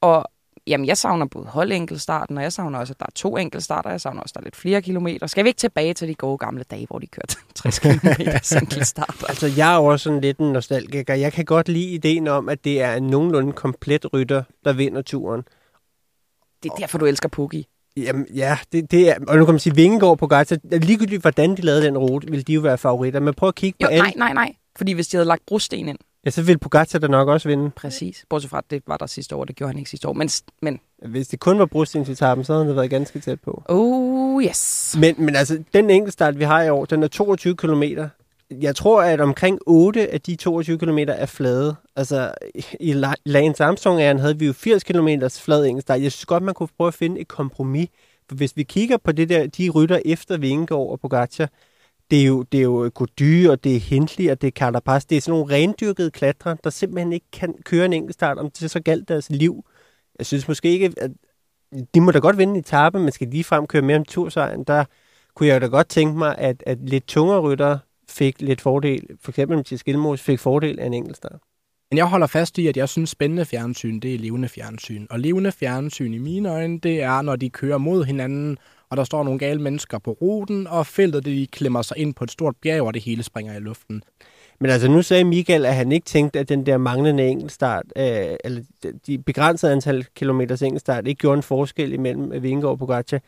Og jamen, jeg savner både holdenkeltstarten, og jeg savner også, at der er to enkeltstarter. Jeg savner også, at der er lidt flere kilometer. Skal vi ikke tilbage til de gode gamle dage, hvor de kørte 60 km enkeltstarter? Altså, jeg er jo også sådan lidt en nostalgiker. Jeg kan godt lide ideen om, at det er en nogenlunde komplet rytter, der vinder turen. Det er derfor, du elsker Poggi. Jamen, ja, det, det er... Og nu kan man sige, Vingegaard på Gaza, ligegyldigt hvordan de lavede den rute, ville de jo være favoritter. Men prøv at kigge på Jo, alle... nej, nej, nej. Fordi hvis de havde lagt brosten ind, Ja, så ville Pogacar da nok også vinde. præcis. Bortset fra, at det var der sidste år, det gjorde han ikke sidste år. Men, men Hvis det kun var brostensetappen, så havde det været ganske tæt på. oh yes. Men, men altså, den enkeltstart, vi har i år, den er 22 km. Jeg tror, at omkring 8 af de 22 km er flade. Altså, i La- Lance Armstrong-æren havde vi jo 80 km flad enkeltstart. Jeg synes godt, man kunne prøve at finde et kompromis. For hvis vi kigger på det der, de rytter efter Vingegaard og Pogacar, det er jo, det er jo Gody, og det er Hindley, og det er Carapaz. Det er sådan nogle rendyrkede klatre, der simpelthen ikke kan køre en enkeltstart, om det så galt deres liv. Jeg synes måske ikke, at de må da godt vinde en etape, men skal de frem køre mere om tursejren, der kunne jeg da godt tænke mig, at, at lidt tungere rytter fik lidt fordel. For eksempel Mathias Gilmos fik fordel af en enkeltstart. Men jeg holder fast i, at jeg synes, spændende fjernsyn, det er levende fjernsyn. Og levende fjernsyn i mine øjne, det er, når de kører mod hinanden, og der står nogle gale mennesker på ruten, og feltet de klemmer sig ind på et stort bjerg, og det hele springer i luften. Men altså, nu sagde Michael, at han ikke tænkte, at den der manglende enkeltstart, øh, eller de begrænsede antal kilometers enkeltstart, ikke gjorde en forskel imellem Vingegaard og Pogacar.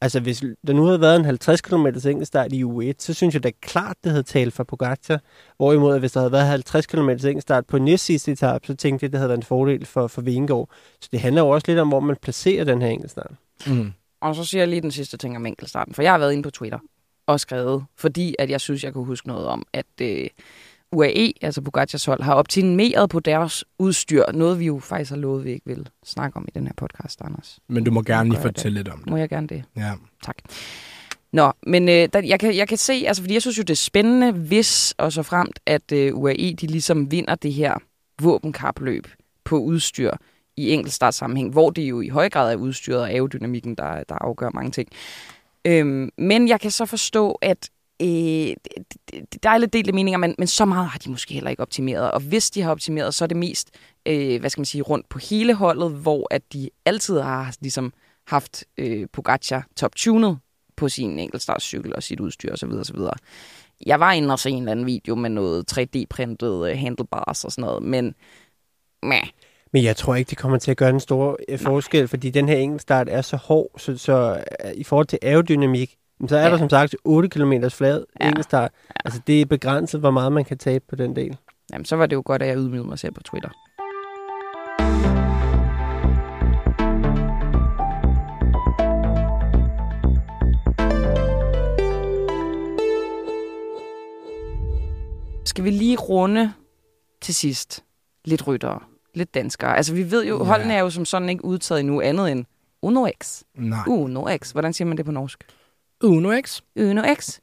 Altså, hvis der nu havde været en 50 km enkeltstart i U1, så synes jeg da klart, det havde talt for Pogacar. Hvorimod, at hvis der havde været 50 km enkeltstart på næst sidste etape, så tænkte jeg, at det havde været en fordel for, for Vingegaard. Så det handler jo også lidt om, hvor man placerer den her enkeltstart. Mm. Og så siger jeg lige den sidste ting om enkeltstarten, for jeg har været inde på Twitter og skrevet, fordi at jeg synes, jeg kunne huske noget om, at øh, UAE, altså Bugatti hold, har optimeret på deres udstyr. Noget, vi jo faktisk har lovet, vi ikke vil snakke om i den her podcast, Anders. Men du må gerne lige fortælle lidt om det. Må jeg gerne det? Ja. Tak. Nå, men øh, der, jeg, kan, jeg kan se, altså fordi jeg synes jo, det er spændende, hvis og så fremt, at øh, UAE de ligesom vinder det her våbenkapløb på udstyr i enkeltstartsammenhæng, hvor det jo i høj grad er udstyret af aerodynamikken, der, der afgør mange ting. Øhm, men jeg kan så forstå, at øh, der er lidt delte meninger, men, men så meget har de måske heller ikke optimeret. Og hvis de har optimeret, så er det mest, øh, hvad skal man sige, rundt på hele holdet, hvor at de altid har ligesom haft øh, Pogacar top-tunet på sin enkeltstartscykel og sit udstyr osv. osv. Jeg var inde og se en eller anden video med noget 3D-printet øh, handlebars og sådan noget, men meh. Men jeg tror ikke, det kommer til at gøre en stor øh, forskel, fordi den her enkeltstart er så hård, så, så øh, i forhold til aerodynamik, så er ja. der som sagt 8 km flad ja. enkeltstart. Ja. Altså det er begrænset, hvor meget man kan tabe på den del. Jamen, så var det jo godt, at jeg ydmygede mig selv på Twitter. Skal vi lige runde til sidst lidt ryttere, lidt danskere. Altså vi ved jo, ja. holdene er jo som sådan ikke udtaget endnu andet end Uno X. Nej. Uno X. Hvordan siger man det på norsk? Uno X. Uno X.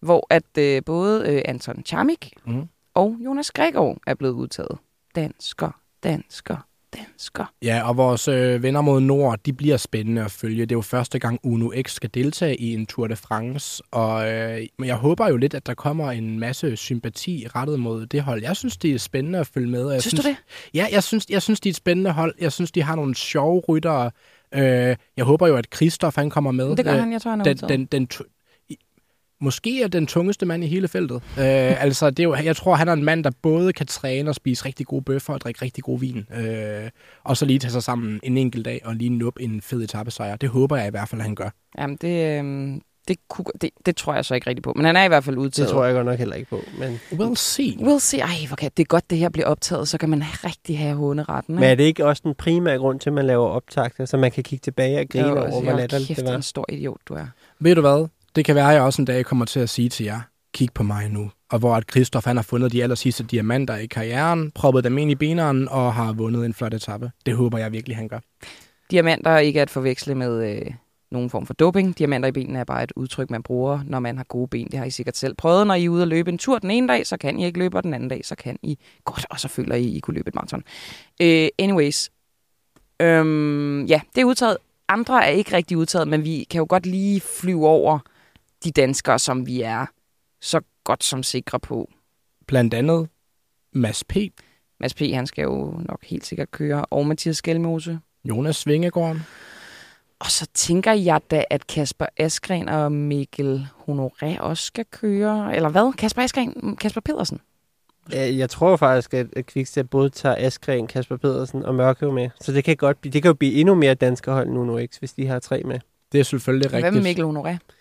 Hvor at øh, både øh, Anton Charmik mm. og Jonas Gregor er blevet udtaget. Dansker, dansker, dansker. Ja, og vores øh, venner mod nord, de bliver spændende at følge. Det er jo første gang Uno X skal deltage i en Tour de France, og øh, jeg håber jo lidt, at der kommer en masse sympati rettet mod det hold. Jeg synes, det er spændende at følge med. Jeg synes, synes du det? Ja, jeg synes, jeg synes, de er et spændende hold. Jeg synes, de har nogle sjove ryttere. Øh, jeg håber jo, at Christoph han kommer med. Det gør han, jeg tror, han er den, den, den, måske er den tungeste mand i hele feltet. Øh, altså, det er jo, jeg tror, han er en mand, der både kan træne og spise rigtig gode bøffer og drikke rigtig god vin. Øh, og så lige tage sig sammen en enkelt dag og lige nuppe en fed etappesejr. Det håber jeg i hvert fald, at han gør. Jamen, det, øh, det, kunne, det, det tror jeg så ikke rigtig på. Men han er i hvert fald udtaget. Det tror jeg godt nok heller ikke på. Men... We'll see. We'll see. Ej, hvor kan det er godt, det her bliver optaget. Så kan man rigtig have håneretten. Men er det ikke også den primære grund til, at man laver optagter, så man kan kigge tilbage og grine over, hvor latterligt det var? en stor idiot, du er. Ved du hvad? Det kan være, at jeg også en dag kommer til at sige til jer, kig på mig nu. Og hvor at Christoph han har fundet de aller sidste diamanter i karrieren, proppet dem ind i beneren og har vundet en flot etape. Det håber jeg virkelig, han gør. Diamanter er ikke at forveksle med øh, nogen form for doping. Diamanter i benene er bare et udtryk, man bruger, når man har gode ben. Det har I sikkert selv prøvet. Når I er ude og løbe en tur den ene dag, så kan I ikke løbe, og den anden dag, så kan I godt, og så føler I, I kunne løbe et maraton. Øh, anyways. øhm, ja, det er udtaget. Andre er ikke rigtig udtaget, men vi kan jo godt lige flyve over de danskere, som vi er så godt som sikre på. Blandt andet Mads P. Mads P. han skal jo nok helt sikkert køre, og Mathias Skelmose. Jonas Svingegård. Og så tænker jeg da, at Kasper Askren og Mikkel Honoré også skal køre. Eller hvad? Kasper Askren? Kasper Pedersen? Jeg tror faktisk, at Quickstep både tager Askren, Kasper Pedersen og Mørke med. Så det kan, godt blive, det kan jo blive endnu mere danske hold nu, nu ikke, hvis de har tre med. Det er selvfølgelig rigtigt. Hvad med Mikkel Honoré?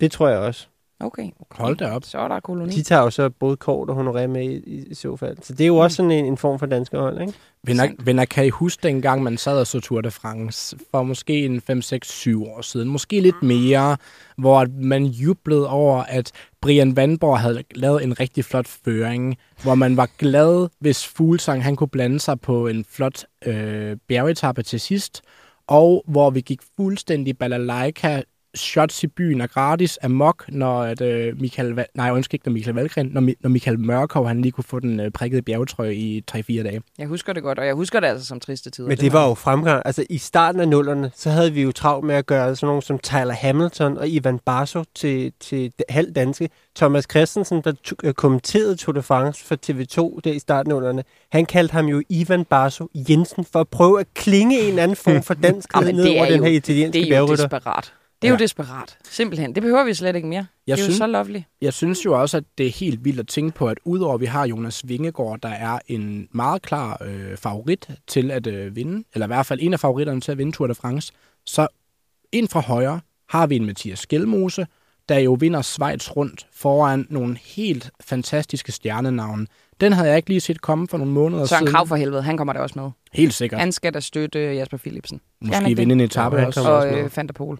Det tror jeg også. Okay, okay. Hold da op. Så er der koloni. De tager jo så både kort og honoré med i, i, i så fald. Så det er jo også sådan en, en form for danske hold, ikke? Venner, venner, kan I huske dengang, man sad og så Tour de France for måske en 5, 6, 7 år siden? Måske lidt mere, hvor man jublede over, at Brian Vandborg havde lavet en rigtig flot føring, hvor man var glad, hvis Fuglsang han kunne blande sig på en flot øh, bjergetappe til sidst, og hvor vi gik fuldstændig balalaika shots i byen er gratis af mok, når at, øh, Michael, nej, undskyld ikke, når Michael Valgren, når, når Michael Mørkov, han lige kunne få den øh, prikkede bjergetrøje i 3-4 dage. Jeg husker det godt, og jeg husker det altså som triste tider. Men det, det var jo fremgang. Altså i starten af nullerne, så havde vi jo travlt med at gøre sådan nogle som Tyler Hamilton og Ivan Barso til, til halv danske. Thomas Christensen, der t- øh, kommenterede Tour de France for TV2 der i starten af nullerne, han kaldte ham jo Ivan Barso Jensen for at prøve at klinge en anden form for [laughs] dansk ned over den her italienske bjergrytter. Det er jo desperat. Det er ja. jo desperat. Simpelthen. Det behøver vi slet ikke mere. Jeg det er synes, jo så lovely. Jeg synes jo også, at det er helt vildt at tænke på, at udover at vi har Jonas Vingegaard, der er en meget klar øh, favorit til at øh, vinde, eller i hvert fald en af favoritterne til at vinde Tour de France, så ind fra højre har vi en Mathias Skelmose, der jo vinder Schweiz rundt foran nogle helt fantastiske stjernenavne. Den havde jeg ikke lige set komme for nogle måneder Søren siden. Krav for helvede, han kommer der også med. Helt sikkert. Han skal da støtte Jasper Philipsen. Måske vinde en etape ja, også. Og øh, Van der Pol.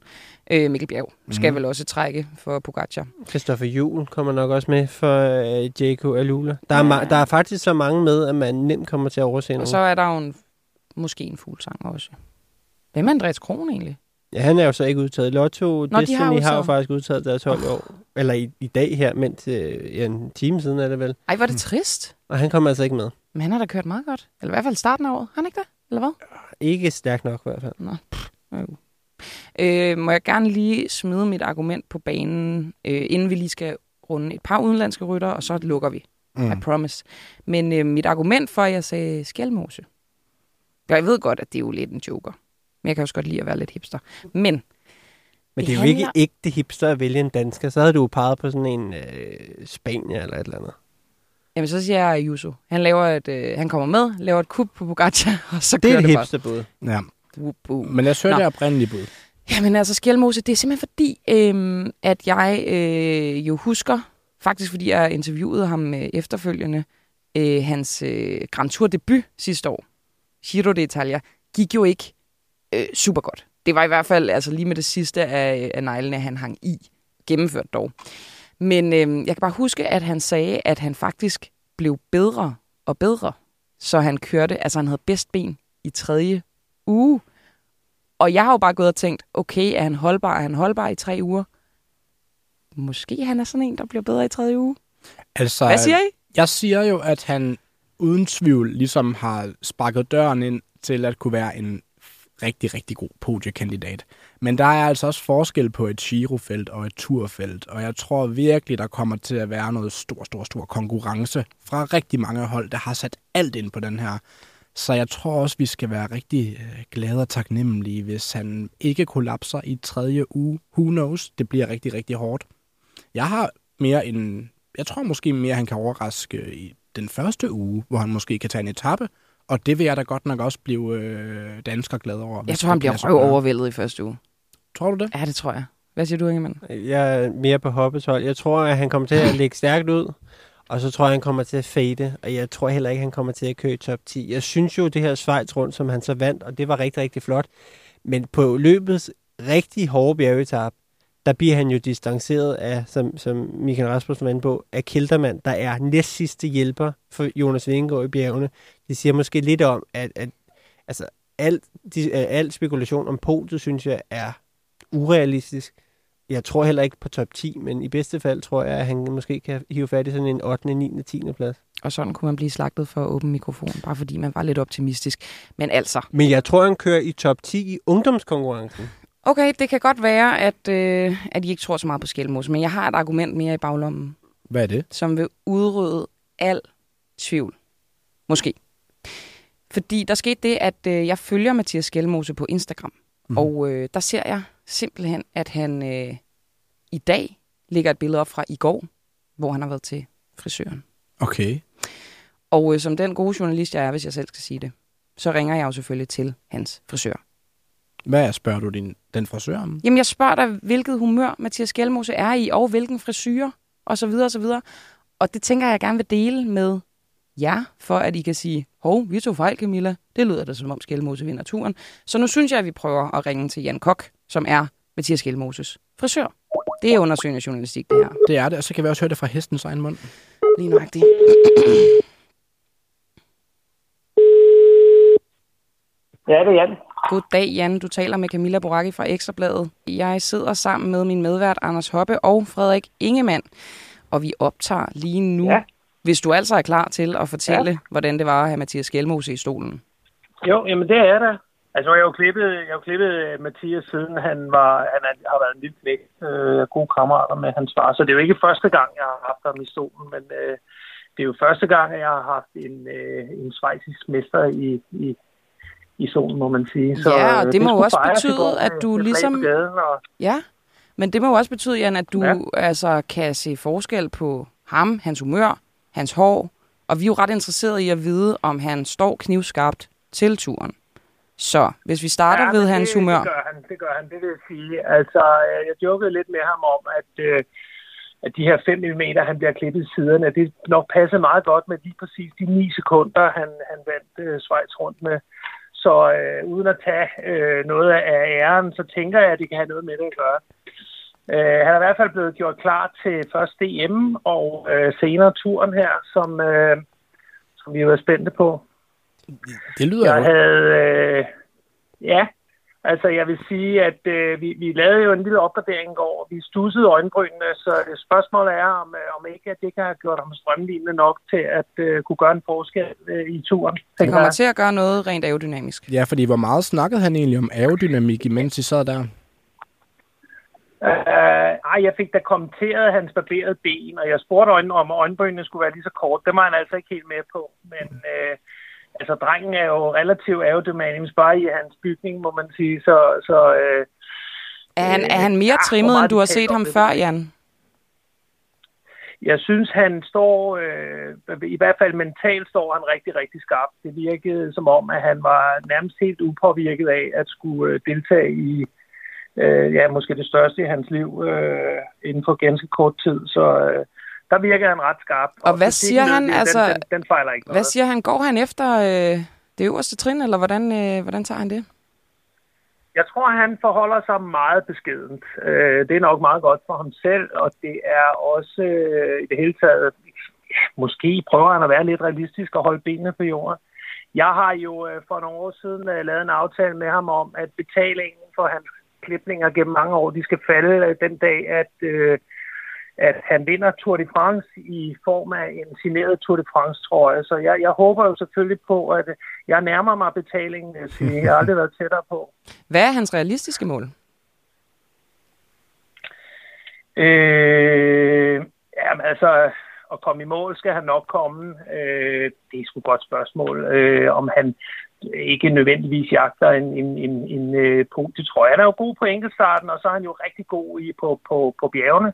Øh, Mikkel Bjerg skal mm. vel også trække for Pogacar. Christoffer Juhl kommer nok også med for øh, Jaco Alula. Der er, ja. der er faktisk så mange med, at man nemt kommer til at overse Og nogen. så er der jo en, måske en fuglsang også. Hvem er Andreas Kron egentlig? Ja, han er jo så ikke udtaget. Lotto Nå, Destiny de har, har, udtaget. jo faktisk udtaget deres hold i år. Eller i, i dag her, mens øh, ja, en time siden er det vel. Ej, hvor er det trist. Og han kommer altså ikke med. Men han har da kørt meget godt. Eller i hvert fald starten af året. Har han ikke det? Eller hvad? ikke stærkt nok i hvert fald. Nå, pff, øh. Øh, må jeg gerne lige smide mit argument på banen, øh, inden vi lige skal runde et par udenlandske rytter, og så lukker vi. Mm. I promise. Men øh, mit argument for, at jeg sagde skælmose. Jeg ved godt, at det er jo lidt en joker. Men jeg kan også godt lide at være lidt hipster. Men Men Det det, er jo handler- ikke ægte hipster at vælge en dansker. Så havde du jo peget på sådan en øh, Spanier eller et eller andet. jamen, så siger jeg Ayuso. Han, laver et, øh, han kommer med, laver et kub på Pogacar, [laughs] og så Det er et det hipsterbud. Ja. Men jeg søger det oprindelige bud. Jamen altså, Skjelmose, det er simpelthen fordi, øhm, at jeg øh, jo husker, faktisk fordi jeg interviewede ham øh, efterfølgende, øh, hans øh, Grand Tour debut sidste år, Giro d'Italia, gik jo ikke øh, super godt. Det var i hvert fald altså lige med det sidste af, af neglene, han hang i. Gennemført dog. Men øh, jeg kan bare huske, at han sagde, at han faktisk blev bedre og bedre. Så han kørte, altså han havde bedst ben i tredje uge. Og jeg har jo bare gået og tænkt, okay, er han holdbar? Er han holdbar i tre uger? Måske han er sådan en, der bliver bedre i tredje uge. Altså, Hvad siger I? Jeg siger jo, at han uden tvivl ligesom har sparket døren ind til at kunne være en rigtig, rigtig god podiekandidat. Men der er altså også forskel på et girofelt og et turfelt, og jeg tror virkelig, der kommer til at være noget stor, stor, stor konkurrence fra rigtig mange hold, der har sat alt ind på den her. Så jeg tror også, vi skal være rigtig øh, glade og taknemmelige, hvis han ikke kollapser i tredje uge. Who knows? Det bliver rigtig, rigtig hårdt. Jeg har mere en... Jeg tror måske mere, han kan overraske i den første uge, hvor han måske kan tage en etape. Og det vil jeg da godt nok også blive øh, dansker glad over. Jeg tror, han bliver røv overvældet i første uge. Tror du det? Ja, det tror jeg. Hvad siger du, Ingemann? Jeg er mere på hoppets hold. Jeg tror, at han kommer til at [laughs] lægge stærkt ud. Og så tror jeg, han kommer til at fade. Og jeg tror heller ikke, han kommer til at køre i top 10. Jeg synes jo, det her Schweiz rundt, som han så vandt, og det var rigtig, rigtig flot. Men på løbets rigtig hårde bjergetap, der bliver han jo distanceret af, som, som Michael Rasmussen var inde på, af Kildermann, der er næst sidste hjælper for Jonas Vingegaard i bjergene. Det siger måske lidt om, at, at altså, alt, de, øh, alt spekulation om podiet, synes jeg, er urealistisk. Jeg tror heller ikke på top 10, men i bedste fald tror jeg, at han måske kan hive fat i sådan en 8., 9., 10. plads. Og sådan kunne man blive slagtet for åben mikrofon, bare fordi man var lidt optimistisk. Men altså, Men jeg tror, han kører i top 10 i ungdomskonkurrencen. Okay, det kan godt være, at, øh, at I ikke tror så meget på skælmos, men jeg har et argument mere i baglommen, Hvad er det? som vil udrydde al tvivl. Måske. Fordi der skete det, at øh, jeg følger Mathias Skelmose på Instagram. Mm. Og øh, der ser jeg simpelthen, at han øh, i dag lægger et billede op fra i går, hvor han har været til frisøren. Okay. Og øh, som den gode journalist, jeg er, hvis jeg selv skal sige det, så ringer jeg jo selvfølgelig til hans frisør. Hvad spørger du din, den frisør om? Jamen, jeg spørger dig, hvilket humør Mathias Gjelmose er i, og hvilken frisyr, og så videre, og så videre. Og det tænker jeg, jeg gerne vil dele med jer, for at I kan sige, hov, vi tog fejl, Camilla. Det lyder da som om Skjelmose vinder turen. Så nu synes jeg, at vi prøver at ringe til Jan Kok, som er Mathias Skjelmoses frisør. Det er undersøgende journalistik, det her. Det er det, og så kan vi også høre det fra hestens egen mund. Lige nøjagtigt. Ja, det er Jan. Goddag, Jan. Du taler med Camilla Boracchi fra Ekstrabladet. Jeg sidder sammen med min medvært Anders Hoppe og Frederik Ingemann, og vi optager lige nu. Ja. Hvis du altså er klar til at fortælle, ja. hvordan det var at have Mathias Gjelmose i stolen. Jo, jamen det er der. Altså, jeg har jo klippet, jeg har klippet øh, Mathias siden han, var, han er, har været en lille knæk. Øh, gode kammerater med hans far. Så det er jo ikke første gang, jeg har haft ham i stolen, men øh, det er jo første gang, jeg har haft en, øh, en svejsisk mester i, i, i solen, må man sige. Så, Ja, og øh, det må jo også betyde, går at du ligesom- Gaden, og, Ja, men det må jo også betyde, Jan, at du ja. Altså, kan se forskel på ham, hans humør, hans hår, og vi er jo ret interesserede i at vide, om han står knivskarpt til turen. Så hvis vi starter ja, ved men hans det, humør. Det gør han, det gør han, det vil jeg sige. Altså, øh, jeg jokede lidt med ham om, at, øh, at de her 5 mm, han bliver klippet i siderne, det nok passer meget godt med lige præcis de 9 sekunder, han, han vandt øh, Schweiz rundt med. Så øh, uden at tage øh, noget af æren, så tænker jeg, at det kan have noget med det at gøre. Øh, han er i hvert fald blevet gjort klar til først DM og øh, senere turen her, som, øh, som vi var spændte på. Det lyder Jeg havde, øh, ja, Altså, jeg vil sige, at øh, vi, vi lavede jo en lille opgradering i går. Vi stussede øjenbrynene, så spørgsmålet er, om, øh, om ikke at det kan have gjort ham strømlignende nok til at øh, kunne gøre en forskel øh, i turen. Det kommer til at gøre noget rent aerodynamisk. Ja, fordi hvor meget snakkede han egentlig om aerodynamik, imens I sad der? Uh, ej, jeg fik da kommenteret hans barberede ben, og jeg spurgte øjnene, om øjenbrynene skulle være lige så kort. Det var han altså ikke helt med på. Men uh, altså, drengen er jo relativt aerodynamisk bare i hans bygning, må man sige. Så, så, uh, er, han, er han mere trimmet, end du har set ham før, Jan? Jeg synes, han står, øh, i hvert fald mentalt står han rigtig, rigtig skarpt. Det virkede som om, at han var nærmest helt upåvirket af at skulle deltage i øh, ja, måske det største i hans liv øh, inden for ganske kort tid. Så øh, der virker han ret skarp. Og, og hvad siger han? Den, altså, den, den fejler ikke noget. Hvad siger han? Går han efter øh, det øverste trin, eller hvordan, øh, hvordan tager han det? Jeg tror, han forholder sig meget beskedent. Øh, det er nok meget godt for ham selv, og det er også øh, i det hele taget, måske prøver han at være lidt realistisk og holde benene på jorden. Jeg har jo øh, for nogle år siden øh, lavet en aftale med ham om, at betalingen for hans klipninger gennem mange år, de skal falde den dag, at, øh, at han vinder Tour de France i form af en signeret Tour de France-trøje. Så jeg, jeg håber jo selvfølgelig på, at jeg nærmer mig betalingen. Jeg har aldrig været tættere på. [laughs] Hvad er hans realistiske mål? Øh, jamen altså, at komme i mål skal han nok komme. Øh, det er sgu et godt spørgsmål. Øh, om han ikke nødvendigvis jagter en, en, en, en øh, punkt. Det tror jeg, han er jo god på enkeltstarten, og så er han jo rigtig god i på, på, på bjergene.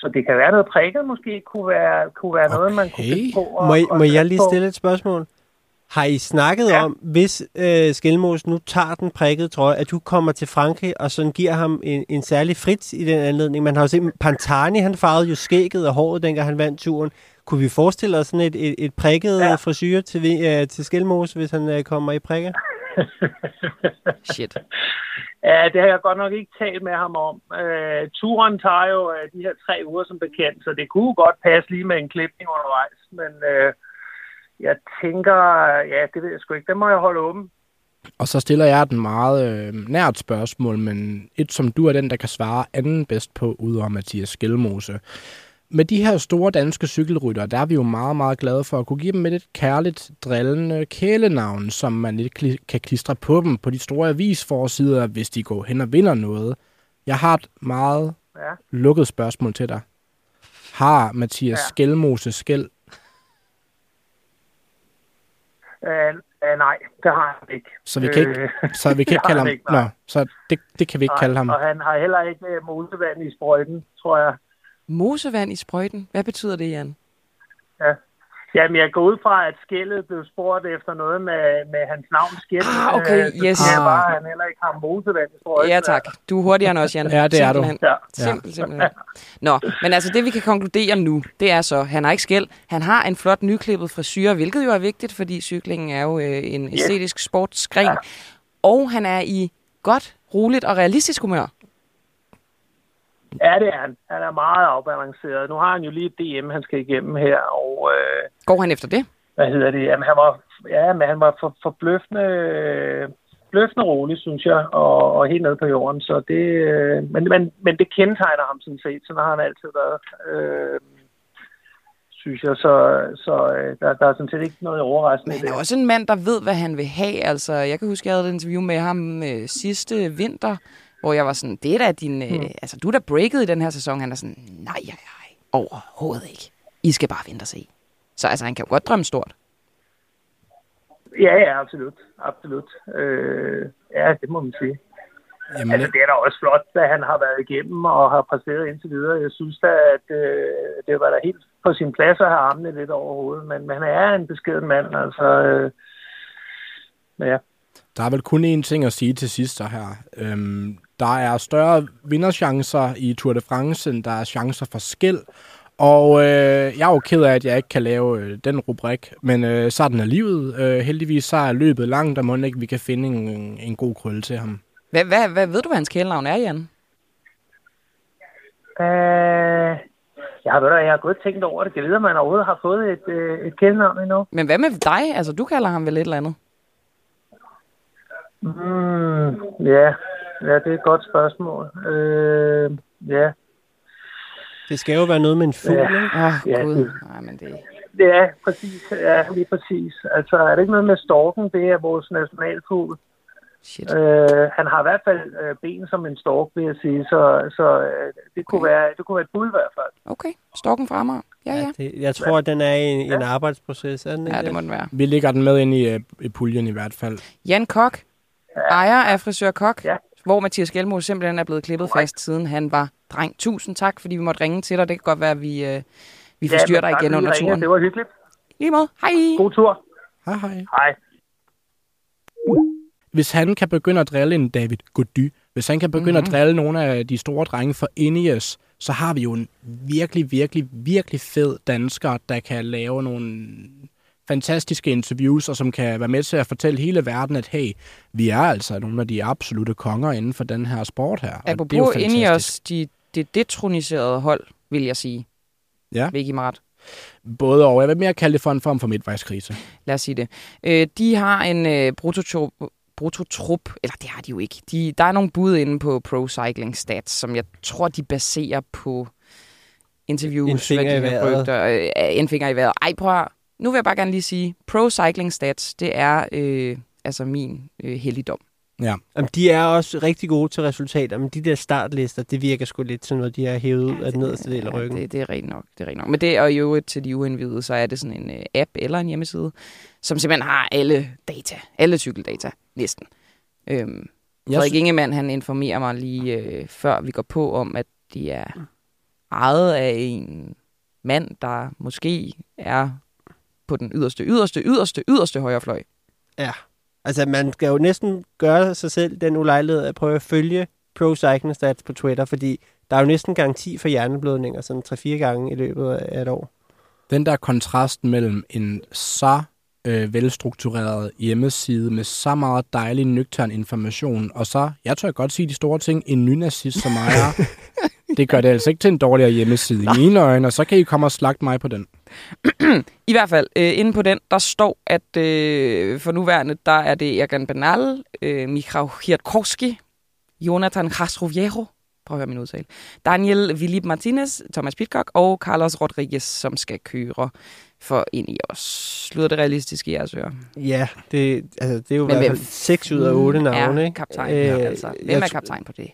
Så det kan være noget prikket måske kunne være, kunne være okay. noget, man kunne finde på. Og, må, I, må jeg lige stille et spørgsmål? Har I snakket ja. om, hvis øh, Skelmos nu tager den prikkede trøje, at du kommer til Frankrig og sådan giver ham en, en særlig frit i den anledning? Man har jo set, Pantani han farvede jo skægget og håret, dengang han vandt turen. Kunne vi forestille os sådan et, et, et prikket ja. frisyr til, uh, til Skelmos, hvis han uh, kommer i prikker? [laughs] Shit. Ja, det har jeg godt nok ikke talt med ham om. Uh, turen tager jo uh, de her tre uger som bekendt, så det kunne godt passe lige med en klipning undervejs. Men uh, jeg tænker, ja, det ved jeg sgu ikke. Det må jeg holde åben. Og så stiller jeg den meget øh, nært spørgsmål, men et som du er den, der kan svare anden bedst på, udover Mathias Skelmose med de her store danske cykelrytter, der er vi jo meget, meget glade for at kunne give dem et lidt kærligt, drillende kælenavn, som man lidt kan klistre på dem på de store avisforsider, hvis de går hen og vinder noget. Jeg har et meget ja. lukket spørgsmål til dig. Har Mathias ja. Skelmose skæld? Uh, uh, nej, det har han ikke. Så vi kan ikke, uh, så vi kan [laughs] ikke kalde ham... Ikke, Nå, så det, det kan vi ikke nej, kalde ham. Og han har heller ikke mosevand i sprøjten, tror jeg. Mosevand i sprøjten? Hvad betyder det, Jan? Ja. Jamen, jeg går ud fra, at skældet blev spurgt efter noget med, med hans navn skæld. Ah, okay, øh, yes. Det er bare, at han heller ikke har mosevand i sprøjten. Ja, tak. Du er hurtigere end os, Jan. ja, det er du. Ja. Simpel, simpelthen. Nå, men altså det, vi kan konkludere nu, det er så, han har ikke skæld. Han har en flot nyklippet frisyr, hvilket jo er vigtigt, fordi cyklingen er jo øh, en æstetisk yes. sportsgren. Ja. Og han er i godt, roligt og realistisk humør. Ja, det er han. Han er meget afbalanceret. Nu har han jo lige et DM, han skal igennem her. Og, øh, Går han efter det? Hvad hedder det? Jamen, han var, ja, men han var for, forbløffende, forbløffende rolig, synes jeg, og, og helt nede på jorden. Så det, øh, men, men, men det kendetegner ham sådan set. Sådan har han altid været. Øh, synes jeg, så, så øh, der, der er sådan set ikke noget overraskende Men han er også en mand, der ved, hvad han vil have. Altså, jeg kan huske, jeg havde et interview med ham øh, sidste vinter, hvor jeg var sådan, det er da din, øh, mm. altså du er da breaket i den her sæson. Han er sådan, nej, nej, nej, overhovedet ikke. I skal bare vente og se. Så altså, han kan jo godt drømme stort. Ja, ja, absolut. Absolut. Øh, ja, det må man sige. Jamen, altså, det er da også flot, at han har været igennem og har præsteret indtil videre. Jeg synes da, at øh, det var da helt på sin plads at have armene lidt over hovedet. Men, men han er en beskeden mand, altså. Øh, ja. Der er vel kun én ting at sige til sidst så her. Øhm, der er større vinderchancer i Tour de France, end der er chancer for skæld. Og øh, jeg er jo ked af, at jeg ikke kan lave øh, den rubrik, men øh, så er livet. Øh, heldigvis så er løbet langt, og må ikke vi kan finde en, en god krølle til ham. Hvad, hvad, hvad ved du, hvad hans kælenavn er, Jan? Øh, jeg har, jeg har godt tænkt over det. Jeg ved, om man overhovedet har fået et, øh, et kælenavn endnu. Men hvad med dig? Altså, du kalder ham vel et eller andet? Mm, ja. Ja, det er et godt spørgsmål. Øh, ja. Det skal jo være noget med en fugl, Ja. ikke? Oh, Ja, gud. det- Nej, men det... Ja, præcis. Ja, lige præcis. Altså, er det ikke noget med storken? Det er vores nationalfugl. Shit. Øh, han har i hvert fald øh, ben som en stork, vil jeg sige. Så, så øh, det, kunne Okay. være, det kunne være et bud i hvert fald. Okay, storken fra mig. Ja, ja. Det, jeg tror, at den er i en, i en arbejdsproces, er den ikke Ja, det må den være. Vi lægger den med ind i, øh, i puljen i hvert fald. Jan Kok, ejer af Frisør Kok, Ja. Hvor Mathias Gjelmo simpelthen er blevet klippet fast, siden han var dreng. Tusind tak, fordi vi måtte ringe til dig. Det kan godt være, at vi, øh, vi forstyrrer dig igen under turen. Det var hyggeligt. Lige måde. Hej. God tur. Hej hej. Hej. Hvis han kan begynde at drille en David Gody, hvis han kan begynde mm-hmm. at drille nogle af de store drenge for Ineos, så har vi jo en virkelig, virkelig, virkelig fed dansker, der kan lave nogle fantastiske interviews, og som kan være med til at fortælle hele verden, at hey, vi er altså nogle af de absolute konger inden for den her sport her. Og det er jo Apropos inde i os, de, det detroniserede hold, vil jeg sige. Ja. Vil I give mig ret? Både og. Jeg vil mere kalde det for en form for midtvejskrise. Lad os sige det. Øh, de har en øh, brutotrup, brutotrup, eller det har de jo ikke. De, der er nogle bud inde på Pro Cycling Stats, som jeg tror, de baserer på interviews. En finger i vejret. Rygter, øh, en finger i vejret. Ej, prøv at, høre. Nu vil jeg bare gerne lige sige, Pro Cycling Stats, det er øh, altså min øh, helligdom. Ja. Jamen, de er også rigtig gode til resultater, men de der startlister, det virker sgu lidt til noget, de har hævet ud af den nederste del af Ja, ryggen. det, det er rigtigt nok. Det er rigtigt nok. Men det er jo øvrigt til de uindvidede, så er det sådan en øh, app eller en hjemmeside, som simpelthen har alle data. Alle cykeldata, næsten. Øhm, Jeg Frederik sy- Ingemann, han informerer mig lige øh, før vi går på, om at de er ejet af en mand, der måske er på den yderste, yderste, yderste, yderste højrefløj. Ja. Altså, man skal jo næsten gøre sig selv den ulejlighed at prøve at følge Pro Cycling Stats på Twitter, fordi der er jo næsten garanti for hjerneblødninger, sådan 3-4 gange i løbet af et år. den der kontrast mellem en så øh, velstruktureret hjemmeside med så meget dejlig nøgtern information, og så, jeg tør godt sige de store ting, en nynazist som ejer, [laughs] det gør det altså ikke til en dårligere hjemmeside i mine øjne, og så kan I komme og slagte mig på den. [clears throat] I hvert fald, øh, inde på den, der står, at øh, for nuværende, der er det Ergan Benal, øh, Michał Kwiatkowski, Jonathan Castroviejo, prøv at høre min udtale, Daniel Philip Martinez, Thomas Pitcock og Carlos Rodriguez, som skal køre for ind i os. Lyder det realistisk i jeres ører? Ja, det, altså, det er jo Men i hvert hvem fald 6 ud af 8 navne, er ikke? kaptajn, Øh, altså. Hvem jeg er kaptajn på det?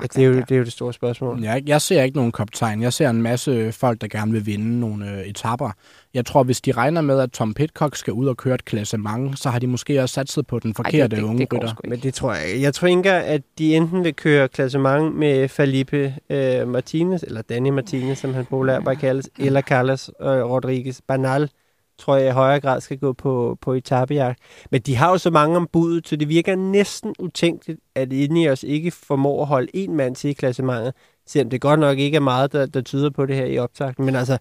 Ja, det, er jo, det er jo det store spørgsmål. Jeg, jeg ser ikke nogen kaptajn. Jeg ser en masse folk, der gerne vil vinde nogle øh, etapper. Jeg tror, hvis de regner med, at Tom Pitcock skal ud og køre et klassement, så har de måske også satset på den forkerte Ej, det, det, unge det rytter. Men det tror jeg ikke. Jeg tænker, at de enten vil køre klassement med Felipe øh, Martinez, eller Danny Martinez, som han populært bare kaldes, eller Carlos øh, Rodriguez Banal, tror jeg i højere grad skal gå på, på etabejagt. Men de har jo så mange om budet, så det virker næsten utænkeligt, at Ineos ikke formår at holde en mand til i klassementet, selvom det godt nok ikke er meget, der, der tyder på det her i optakten. Men altså,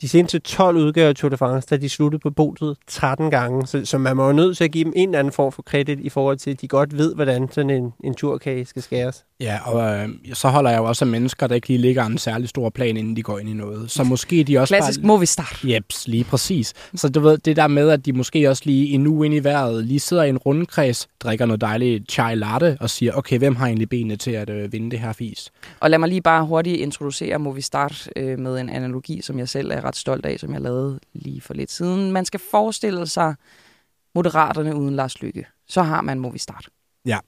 de seneste 12 udgaver af Tour de France, da de sluttede på botet 13 gange, så, så man må jo nødt til at give dem en eller anden form for kredit i forhold til, at de godt ved, hvordan sådan en, en turkage skal skæres. Ja, og øh, så holder jeg jo også af mennesker, der ikke lige ligger en særlig stor plan, inden de går ind i noget. Så måske de også Klassisk bare... Movistar. Jeps, lige præcis. Så du ved, det der med, at de måske også lige en uge ind i vejret, lige sidder i en rundkreds, drikker noget dejligt chai latte og siger, okay, hvem har egentlig benene til at øh, vinde det her fis? Og lad mig lige bare hurtigt introducere Movistar øh, med en analogi, som jeg selv er ret stolt af, som jeg lavede lige for lidt siden. Man skal forestille sig Moderaterne uden Lars Lykke. Så har man Movistar. Ja.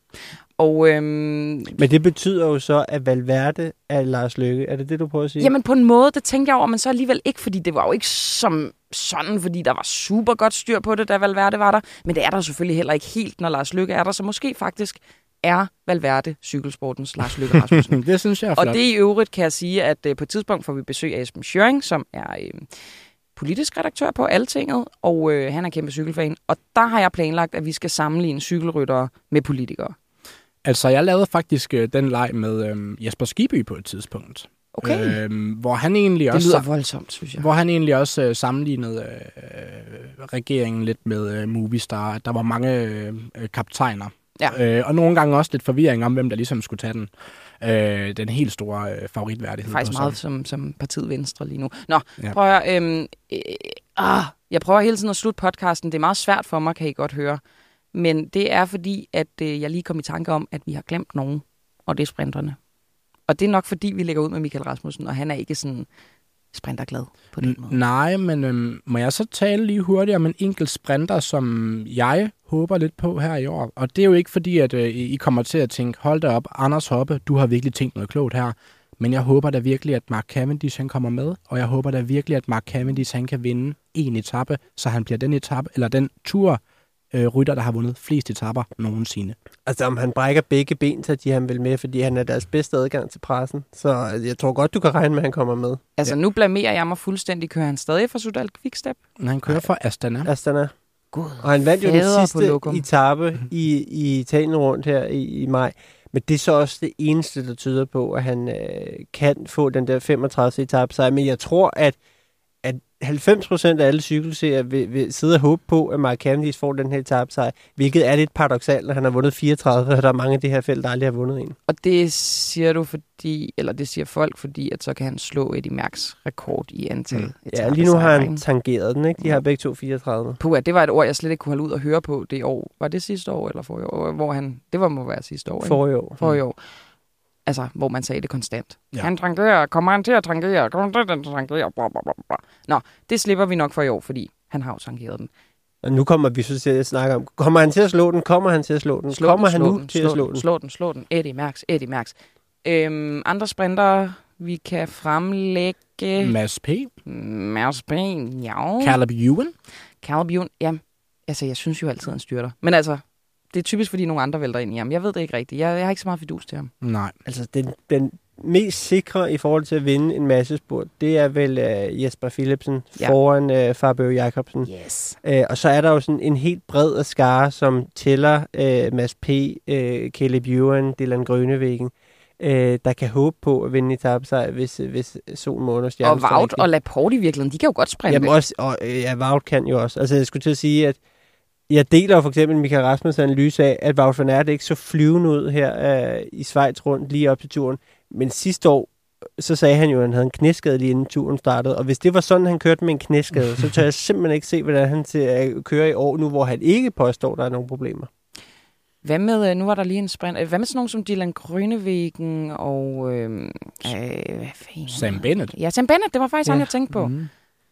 Og øhm, Men det betyder jo så, at Valverde er Lars Løkke. Er det det, du prøver at sige? jamen på en måde, det tænkte jeg over, men så alligevel ikke, fordi det var jo ikke som sådan, fordi der var super godt styr på det, da Valverde var der. Men det er der selvfølgelig heller ikke helt, når Lars Lykke er der. Så måske faktisk er Valverde cykelsportens Lars Lykke Rasmussen. [laughs] det synes jeg er flot. Og det i øvrigt kan jeg sige, at øh, på et tidspunkt får vi besøg af Esben Schøring, som er øh, politisk redaktør på Altinget, og øh, han er kæmpe cykelfan. Og der har jeg planlagt, at vi skal sammenligne cykelryttere med politikere. Altså, jeg lavede faktisk øh, den leg med øh, Jesper Skiby på et tidspunkt. Okay, Øh, hvor han egentlig det også... lyder voldsomt, synes jeg. Hvor han egentlig også øh, sammenlignede øh, regeringen lidt med øh, Movistar. at Der var mange øh, øh, kaptajner. Ja. Øh, og nogle gange også lidt forvirring om, hvem der ligesom skulle tage den. Øh, den helt store øh, favoritværdighed. Faktisk meget som, som partiet Venstre lige nu. Nå, Ja. prøv at øhm, øh, ah, jeg prøver hele tiden at slutte podcasten. Det er meget svært for mig, kan I godt høre. Men det er fordi, at øh, jeg lige kom i tanke om, at vi har glemt nogen, og det er sprinterne. Og det er nok fordi, vi lægger ud med Michael Rasmussen, og han er ikke sådan sprinterglad på den måde. Nej, men øhm, må jeg så tale lige hurtigt om en enkelt sprinter, som jeg håber lidt på her i år. Og det er jo ikke fordi, at øh, I kommer til at tænke, hold da op, Anders Hoppe, du har virkelig tænkt noget klogt her. Men jeg håber da virkelig, at Mark Cavendish han kommer med, og jeg håber da virkelig, at Mark Cavendish han kan vinde en etape, så han bliver den etape, eller den tur, øh, rytter, der har vundet flest etapper nogensinde. Altså, om han brækker begge ben, så de han vil med, fordi han er deres bedste adgang til pressen. Så jeg tror godt, du kan regne med, at han kommer med. Altså, ja. nu blamerer jeg mig fuldstændig. Kører han stadig for Sudal Quickstep? Han kører for Astana. Astana. God, og han vandt jo den sidste etape i, i Italien rundt her i, i maj. Men det er så også det eneste, der tyder på, at han øh, kan få den der 35 etape sejr. Men jeg tror, at 90% af alle cykelseere vil, vil sidde og håbe på, at Mark Cavendish får den her etape sig, hvilket er lidt paradoxalt, når han har vundet 34, og der er mange af de her felt, der aldrig har vundet en. Og det siger du fordi, eller det siger folk, fordi at så kan han slå Eddie Mærks rekord i antal mm. Ja, lige nu har han tangeret den, ikke? De har begge to 34. Puh, det var et ord, jeg slet ikke kunne holde ud og høre på det år. Var det sidste år, eller forrige år? Hvor han, det var må være sidste år, ikke? Forrige år. Forrige år altså, hvor man sagde det konstant. Ja. Han trangerer, kommer han til at trangere, kommer han til at trangere, bla, bla, bla, bla. Nå, det slipper vi nok for i år, fordi han har jo trangeret den. Og nu kommer vi så til at snakke om, kommer han til at slå den? Kommer han til at slå den? Slå kommer den, han slå nu den, til slå at slå den, den? Slå den, slå den. Eddie Max, Eddie Max. Øhm, andre sprinter, vi kan fremlægge... Mads P. Mads P, ja. Caleb Ewan. Caleb Ewan, ja. Altså, jeg synes jo altid, han styrter. Men altså, det er typisk, fordi nogle andre vælter ind i ham. Jeg ved det ikke rigtigt. Jeg, jeg har ikke så meget fidus til ham. Nej. Altså, den, den mest sikre i forhold til at vinde en masse spurt, det er vel uh, Jesper Philipsen ja. foran uh, Fabio Jacobsen. Yes. Uh, og så er der jo sådan en helt bred af skare, som tæller uh, Mads P., uh, Caleb Ewan, Dylan Grønnevæggen, uh, der kan håbe på at vinde etape sig, hvis, hvis sol, måne og stjerne Og Wout og Laporte i virkeligheden, de kan jo godt sprinte. Jamen også, og uh, ja, Wout kan jo også. Altså jeg skulle til at sige, at jeg deler for eksempel Michael Rasmus' analyse af, at Wout van Aert ikke så flyvende ud her uh, i Schweiz rundt lige op til turen. Men sidste år, så sagde han jo, at han havde en knæskade lige inden turen startede. Og hvis det var sådan, han kørte med en knæskade, så tør jeg [laughs] simpelthen ikke se, hvordan han til at køre i år nu, hvor han ikke påstår, at der er nogle problemer. Hvad med, øh, nu var der lige en sprint, hvad med sådan nogen som Dylan Grønnevæggen og... Øh, øh? Sam Bennett. Ja, Sam Bennett, det var faktisk ja. han, jeg tænkte på. Mm.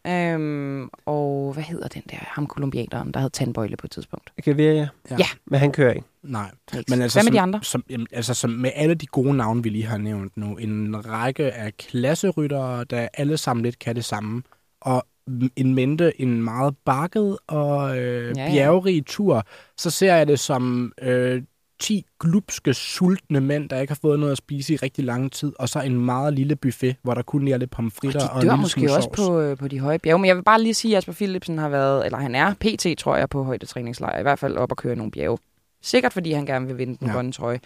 Øhm, og hvad hedder den der, ham kolumbianeren, der havde tandbøjle på et tidspunkt? Gaviria. Ja. ja. Men han kører ikke. Nej. Men altså, hvad med som, de andre? Som, jamen, altså som med alle de gode navne, vi lige har nævnt nu, en række af klasseryttere, der alle sammen lidt kan det samme, og en mente en meget bakket og øh, ja, ja. bjergerig tur, så ser jeg det som øh, 10 glupske, sultne mænd, der ikke har fået noget at spise i rigtig lang tid, og så en meget lille buffet, hvor der kun er lidt pomfritter og, og en lille måske også på, øh, på de høje bjerge. Men jeg vil bare lige sige, at Jasper Philipsen har været, eller han er PT, tror jeg, på højdetræningslejr, i hvert fald op og køre nogle bjerge. Sikkert fordi han gerne vil vinde den ja. grønne trøje.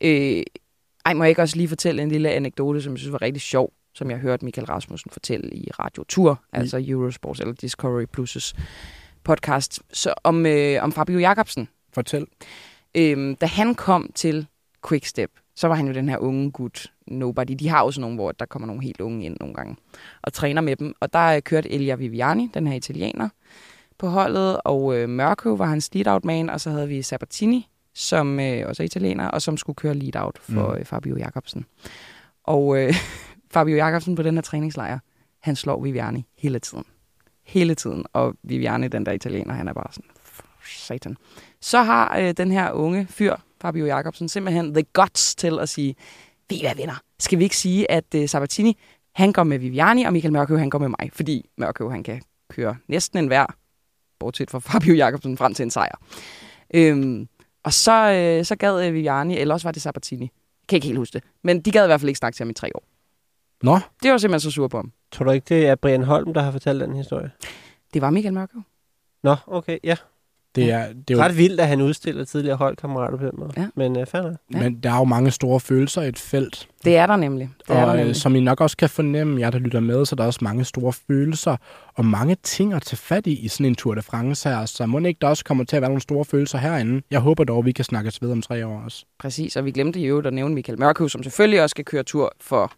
Øh, ej, må jeg ikke også lige fortælle en lille anekdote, som jeg synes var rigtig sjov, som jeg hørte Michael Rasmussen fortælle i Radio Tour, mm. altså Eurosports eller Discovery Plus' podcast, så om, øh, om Fabio Jacobsen. Fortæl. Øhm, da han kom til Quickstep, så var han jo den her unge gut, nobody. De har også nogle, hvor der kommer nogle helt unge ind nogle gange og træner med dem. Og der kørte Elia Viviani, den her italiener, på holdet, og øh, Mørko var hans lead-out man, og så havde vi Sabatini, som øh, også er italiener, og som skulle køre lead-out for mm. øh, Fabio Jacobsen. Og øh, [laughs] Fabio Jacobsen på den her træningslejr, han slår Viviani hele tiden. Hele tiden. Og Viviani, den der italiener, han er bare sådan, satan. Så har øh, den her unge fyr, Fabio Jacobsen, simpelthen the guts til at sige, vi er venner. Skal vi ikke sige, at øh, Sabatini, han går med Viviani, og Michael Mørkøv, han går med mig, fordi Mørkøv, han kan køre næsten en hver, bortset fra Fabio Jacobsen, frem til en sejr. Øhm, og så, øh, så gad øh, Viviani, eller også var det Sabatini. Jeg kan ikke helt huske det. Men de gad i hvert fald ikke snakke til ham i tre år. Nå. Det var simpelthen så sur på ham. Tror du ikke, det er Brian Holm, der har fortalt den historie? Det var Michael Mørkøv. Nå, okay, ja. Det er, det er jo... Ret vildt, at han udstiller tidligere holdkammerater på den måde. Ja. Men uh. Ja. Men der er jo mange store følelser i et felt. Det er der nemlig. Det og er der øh, nemlig. som I nok også kan fornemme, jer der lytter med, så er der også mange store følelser og mange ting at tage fat i i sådan en Tour de France her. Så må ikke der også kommer til at være nogle store følelser herinde. Jeg håber dog, vi kan snakkes ved om tre år også. Præcis, og vi glemte jo at nævne Michael Mørkøv, som selvfølgelig også skal køre tur for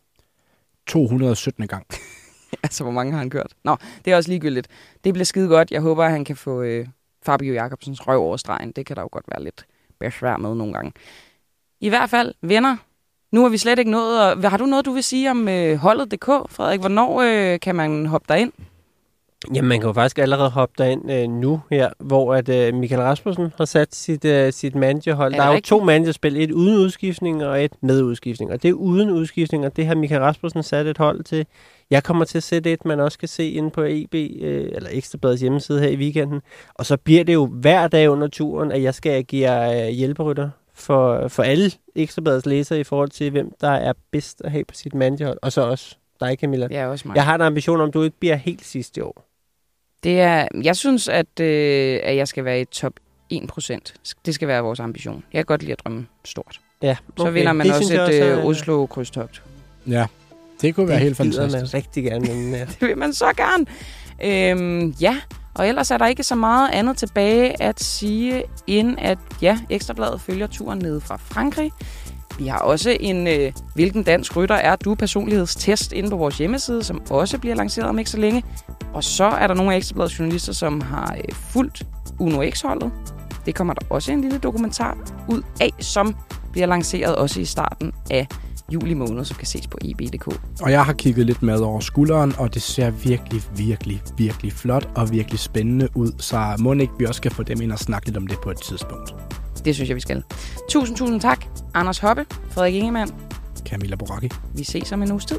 217. gang. [laughs] altså, hvor mange har han kørt? Nå, det er også ligegyldigt. Det bliver skide godt. Jeg håber, at han kan få, øh, Fabio Jacobsens røv over stregen. Det kan der jo godt være lidt besvær med nogle gange. I hvert fald, venner, nu har vi slet ikke nået. Og, har du noget, du vil sige om øh, holdet.dk, Frederik? Hvornår øh, kan man hoppe derind? Jamen, man kan jo faktisk allerede hoppe derind øh, nu her, hvor at øh, Michael Rasmussen har sat sit, øh, sit managerhold. Er Der er jo to managerspil, et uden udskiftning og et med udskiftning. Og det er uden udskiftning, og det har Michael Rasmussen sat et hold til. Jeg kommer til at sætte et, man også kan se inde på EB, øh, eller Ekstrabladets hjemmeside her i weekenden. Og så bliver det jo hver dag under turen, at jeg skal agere øh, hjælperytter for, for alle Ekstrabladets læsere i forhold til, hvem der er bedst at have på sit managerhold. Og så også dig, Camilla. Ja, også mig. Jeg har en ambition om, at du ikke bliver helt sidste år. Det er, jeg synes, at, øh, at jeg skal være i top 1%. Det skal være vores ambition. Jeg kan godt lide at drømme stort. Ja, Så okay. vinder man Det også et er- øh, Oslo krydstogt. Ja, det kunne være helt fantastisk. man rigtig gerne vinde. Ja. [laughs] Det vil man så gerne. Øhm, ja, og ellers er der ikke så meget andet tilbage at sige, end at ja, Ekstrabladet følger turen ned fra Frankrig. Vi har også en, øh, hvilken dansk rytter er du personlighedstest inde på vores hjemmeside, som også bliver lanceret om ikke så længe. Og så er der nogle af Ekstrabladets journalister, som har øh, fulgt Uno X-holdet. Det kommer der også en lille dokumentar ud af, som bliver lanceret også i starten af juli måned, som kan ses på eb.dk. Og jeg har kigget lidt med over skulderen, og det ser virkelig, virkelig, virkelig flot og virkelig spændende ud. Så må ikke vi også skal få dem ind og snakke lidt om det på et tidspunkt. Det synes jeg, vi skal. Tusind, tusind tak. Anders Hoppe, Frederik Ingemann. Camilla Boracchi. Vi ses om en uges tid.